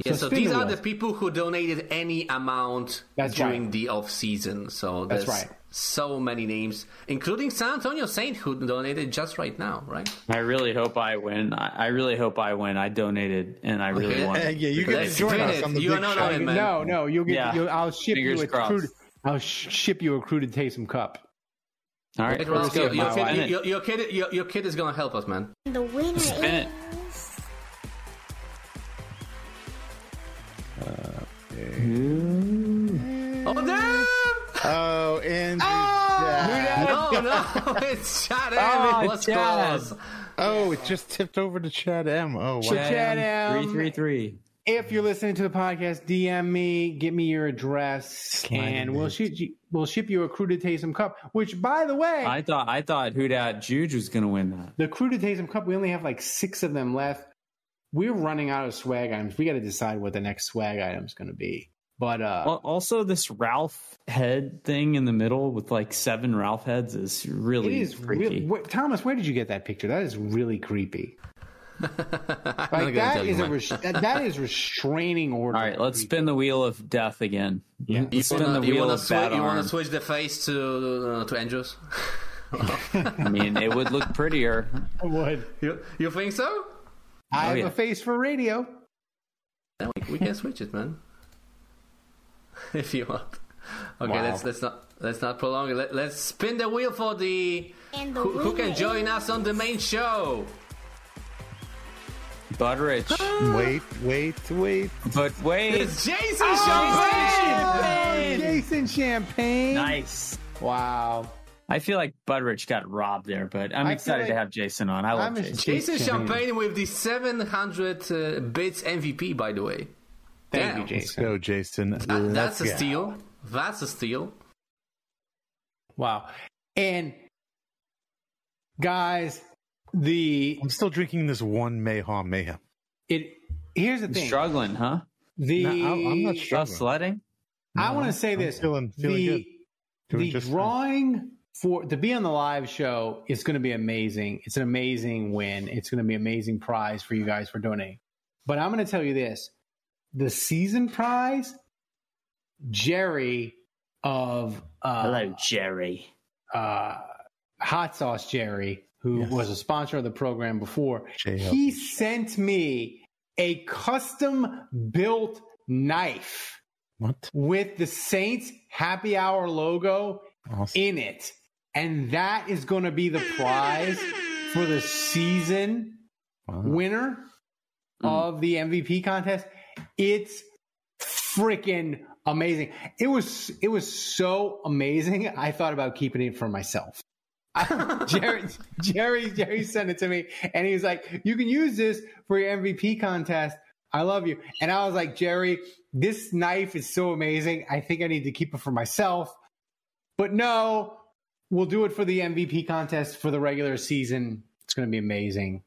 Yeah, so, spin these are the people who donated any amount That's during right. the off season. So That's right. so many names, including San Antonio Saint, who donated just right now, right? I really hope I win. I, I really hope I win. I donated and I really Okay. want. Yeah, you get join us it. on the You are big not show. on it, man. No, no, you'll get. Yeah. You'll, I'll ship Fingers you a crossed. Crew. I'll sh- ship you a Crew to Taysom Cup. All right, Hey, let's go. your, your, kid, your, your kid, your, your kid is gonna help us, man. The winner Spin it. Is Oh damn! Oh, and oh! oh, No, no, it's Chad M. Oh, it was Chad. close. oh, it just tipped over to Chad M. Oh, wow. Chad M. Three, three, three. If you're listening to the podcast, DM me, give me your address, Slide and we'll shoot you. We'll ship you a Crew Taysom Cup. Which, by the way, I thought I thought who dat Juge was going to win that. the Crew Taysom Cup, we only have like six of them left. We're running out of swag items. We got to decide what the next swag item is going to be. But uh, Also, this Ralph head thing in the middle with like seven Ralph heads is it really is freaky. really. Wait, Thomas, where did you get that picture? That is really creepy. Like gonna that tell you, is a res- that, that is restraining order. All right, let's spin the wheel of death again. Yeah. You spin wanna, the wheel of swi- you wanna switch the face to uh, to Andrews? I mean, it would look prettier. I would. You you think so? I have yeah. a face for radio. Then we, we can switch it, man. if you want. Okay, Wow. let's let's not let's not prolong it. Let, let's spin the wheel for the who, who can join us on the main show. Butteridge. Wait, wait, wait. But wait. It's Jason Oh, Jason Champagne. Nice. Wow. I feel like Butteridge got robbed there, but I'm I feel excited to have Jason on. I love I'm Jason. Jason Champagne. Champagne with the 700 uh, bits MVP, by the way. Thank Damn. you, Let's Jason. go, Jason. That- Let's that's a go. steal. That's a steal. Wow. And guys, the I'm still drinking this one Mayhaw Mayhem. it here's the thing. Struggling, huh? The No, I'm- I'm not struggling. sledding? I want to say I'm this. feeling- feeling the good. The just fine. drawing for to be on the live show is going to be amazing. It's an amazing win. It's going to be an amazing prize for you guys for donating. But I'm going to tell you this: the season prize, Jerry of uh, Hello, Jerry. uh, Hot Sauce Jerry, who Yes. was a sponsor of the program before, JL. he sent me a custom built knife What? with the Saints Happy Hour logo Awesome. in it. And that is going to be the prize for the season Wow. winner of the MVP contest. It's freaking amazing. It was it was so amazing. I thought about keeping it for myself. Jerry, Jerry, Jerry sent it to me, and he was like, "You can use this for your MVP contest. I love you." And I was like, "Jerry, this knife is so amazing. I think I need to keep it for myself." But no, we'll do it for the MVP contest for the regular season. It's going to be amazing.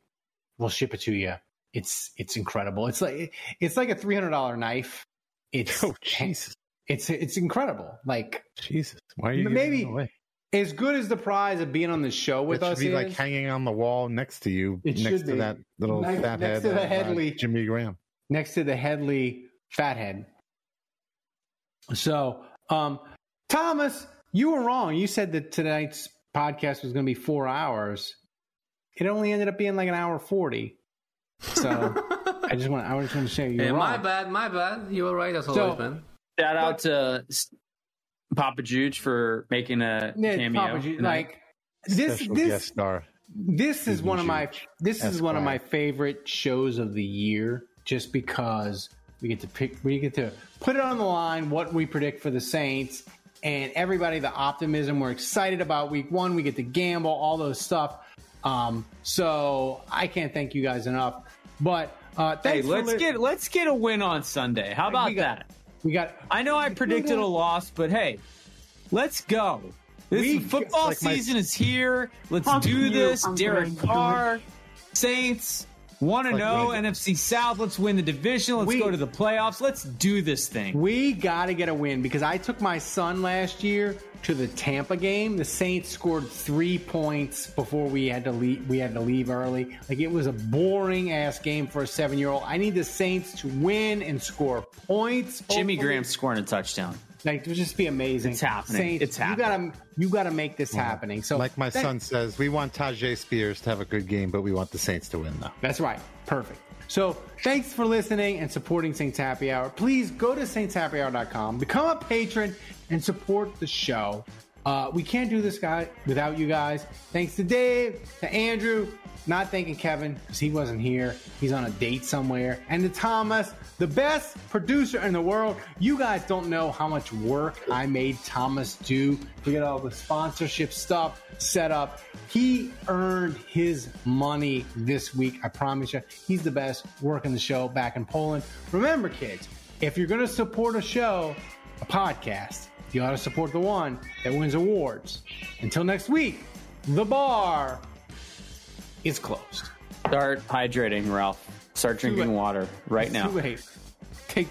We'll ship it to you. It's it's incredible. It's like it's like a three hundred dollar knife. It's Oh, Jesus. it's it's incredible. Like Jesus. Why are you maybe away? as good as the prize of being on the show with it should us be is. like hanging on the wall next to you, It next should to be. that little Next- fat next head, to the of, uh, Hedley. Jimmy Graham. next to the Hedley fathead. So, um, Thomas, you were wrong. You said that tonight's podcast was going to be four hours. It only ended up being like an hour forty. So I just want I just want to say you Hey, were my bad, my bad. You were right as So- always, man. Shout out to Papa Juge for making a Yeah, cameo. Papa G- like this Special this guest star. this is Susan one of my Juge, this is one of my favorite shows of the year just because we get to pick we get to put it on the line what we predict for the Saints and everybody the optimism we're excited about week 1 we get to gamble all those stuff um so I can't thank you guys enough but uh hey, let's li- get let's get a win on Sunday. How about We got- that? we got I know I predicted a loss, but hey, let's go. This We- football like my- season is here. Let's Fuck do you, this. Uncle Derek Carr, Saints, want to like know NFC South. Let's win the division. Let's We- go to the playoffs. Let's do this thing. We got to get a win because I took my son last year to the Tampa game. The Saints scored three points before we had to leave. We had to leave early. Like it was a boring ass game for a seven year old. I need the Saints to win and score points. Jimmy. Graham scoring a touchdown. Like it would just be amazing. It's happening. Saints, It's You gotta, you gotta make this happening. So, Like my thank- son says, we want Tyjae Spears to have a good game, but we want the Saints to win, though. That's right. Perfect. So thanks for listening and supporting Saints Happy Hour. Please go to saintshappyhour.com, become a patron, and support the show. Uh, we can't do this guy without you guys. Thanks to Dave, to Andrew, not thanking Kevin because he wasn't here. He's on a date somewhere. And to Thomas, the best producer in the world. You guys don't know how much work I made Thomas do to get all the sponsorship stuff set up. He earned his money this week. I promise you. He's the best working the show back in Poland. Remember, kids, if you're going to support a show, a podcast, you ought to support the one that wins awards. Until next week, the bar is closed. Start hydrating, Ralph. Start drinking water right now. Take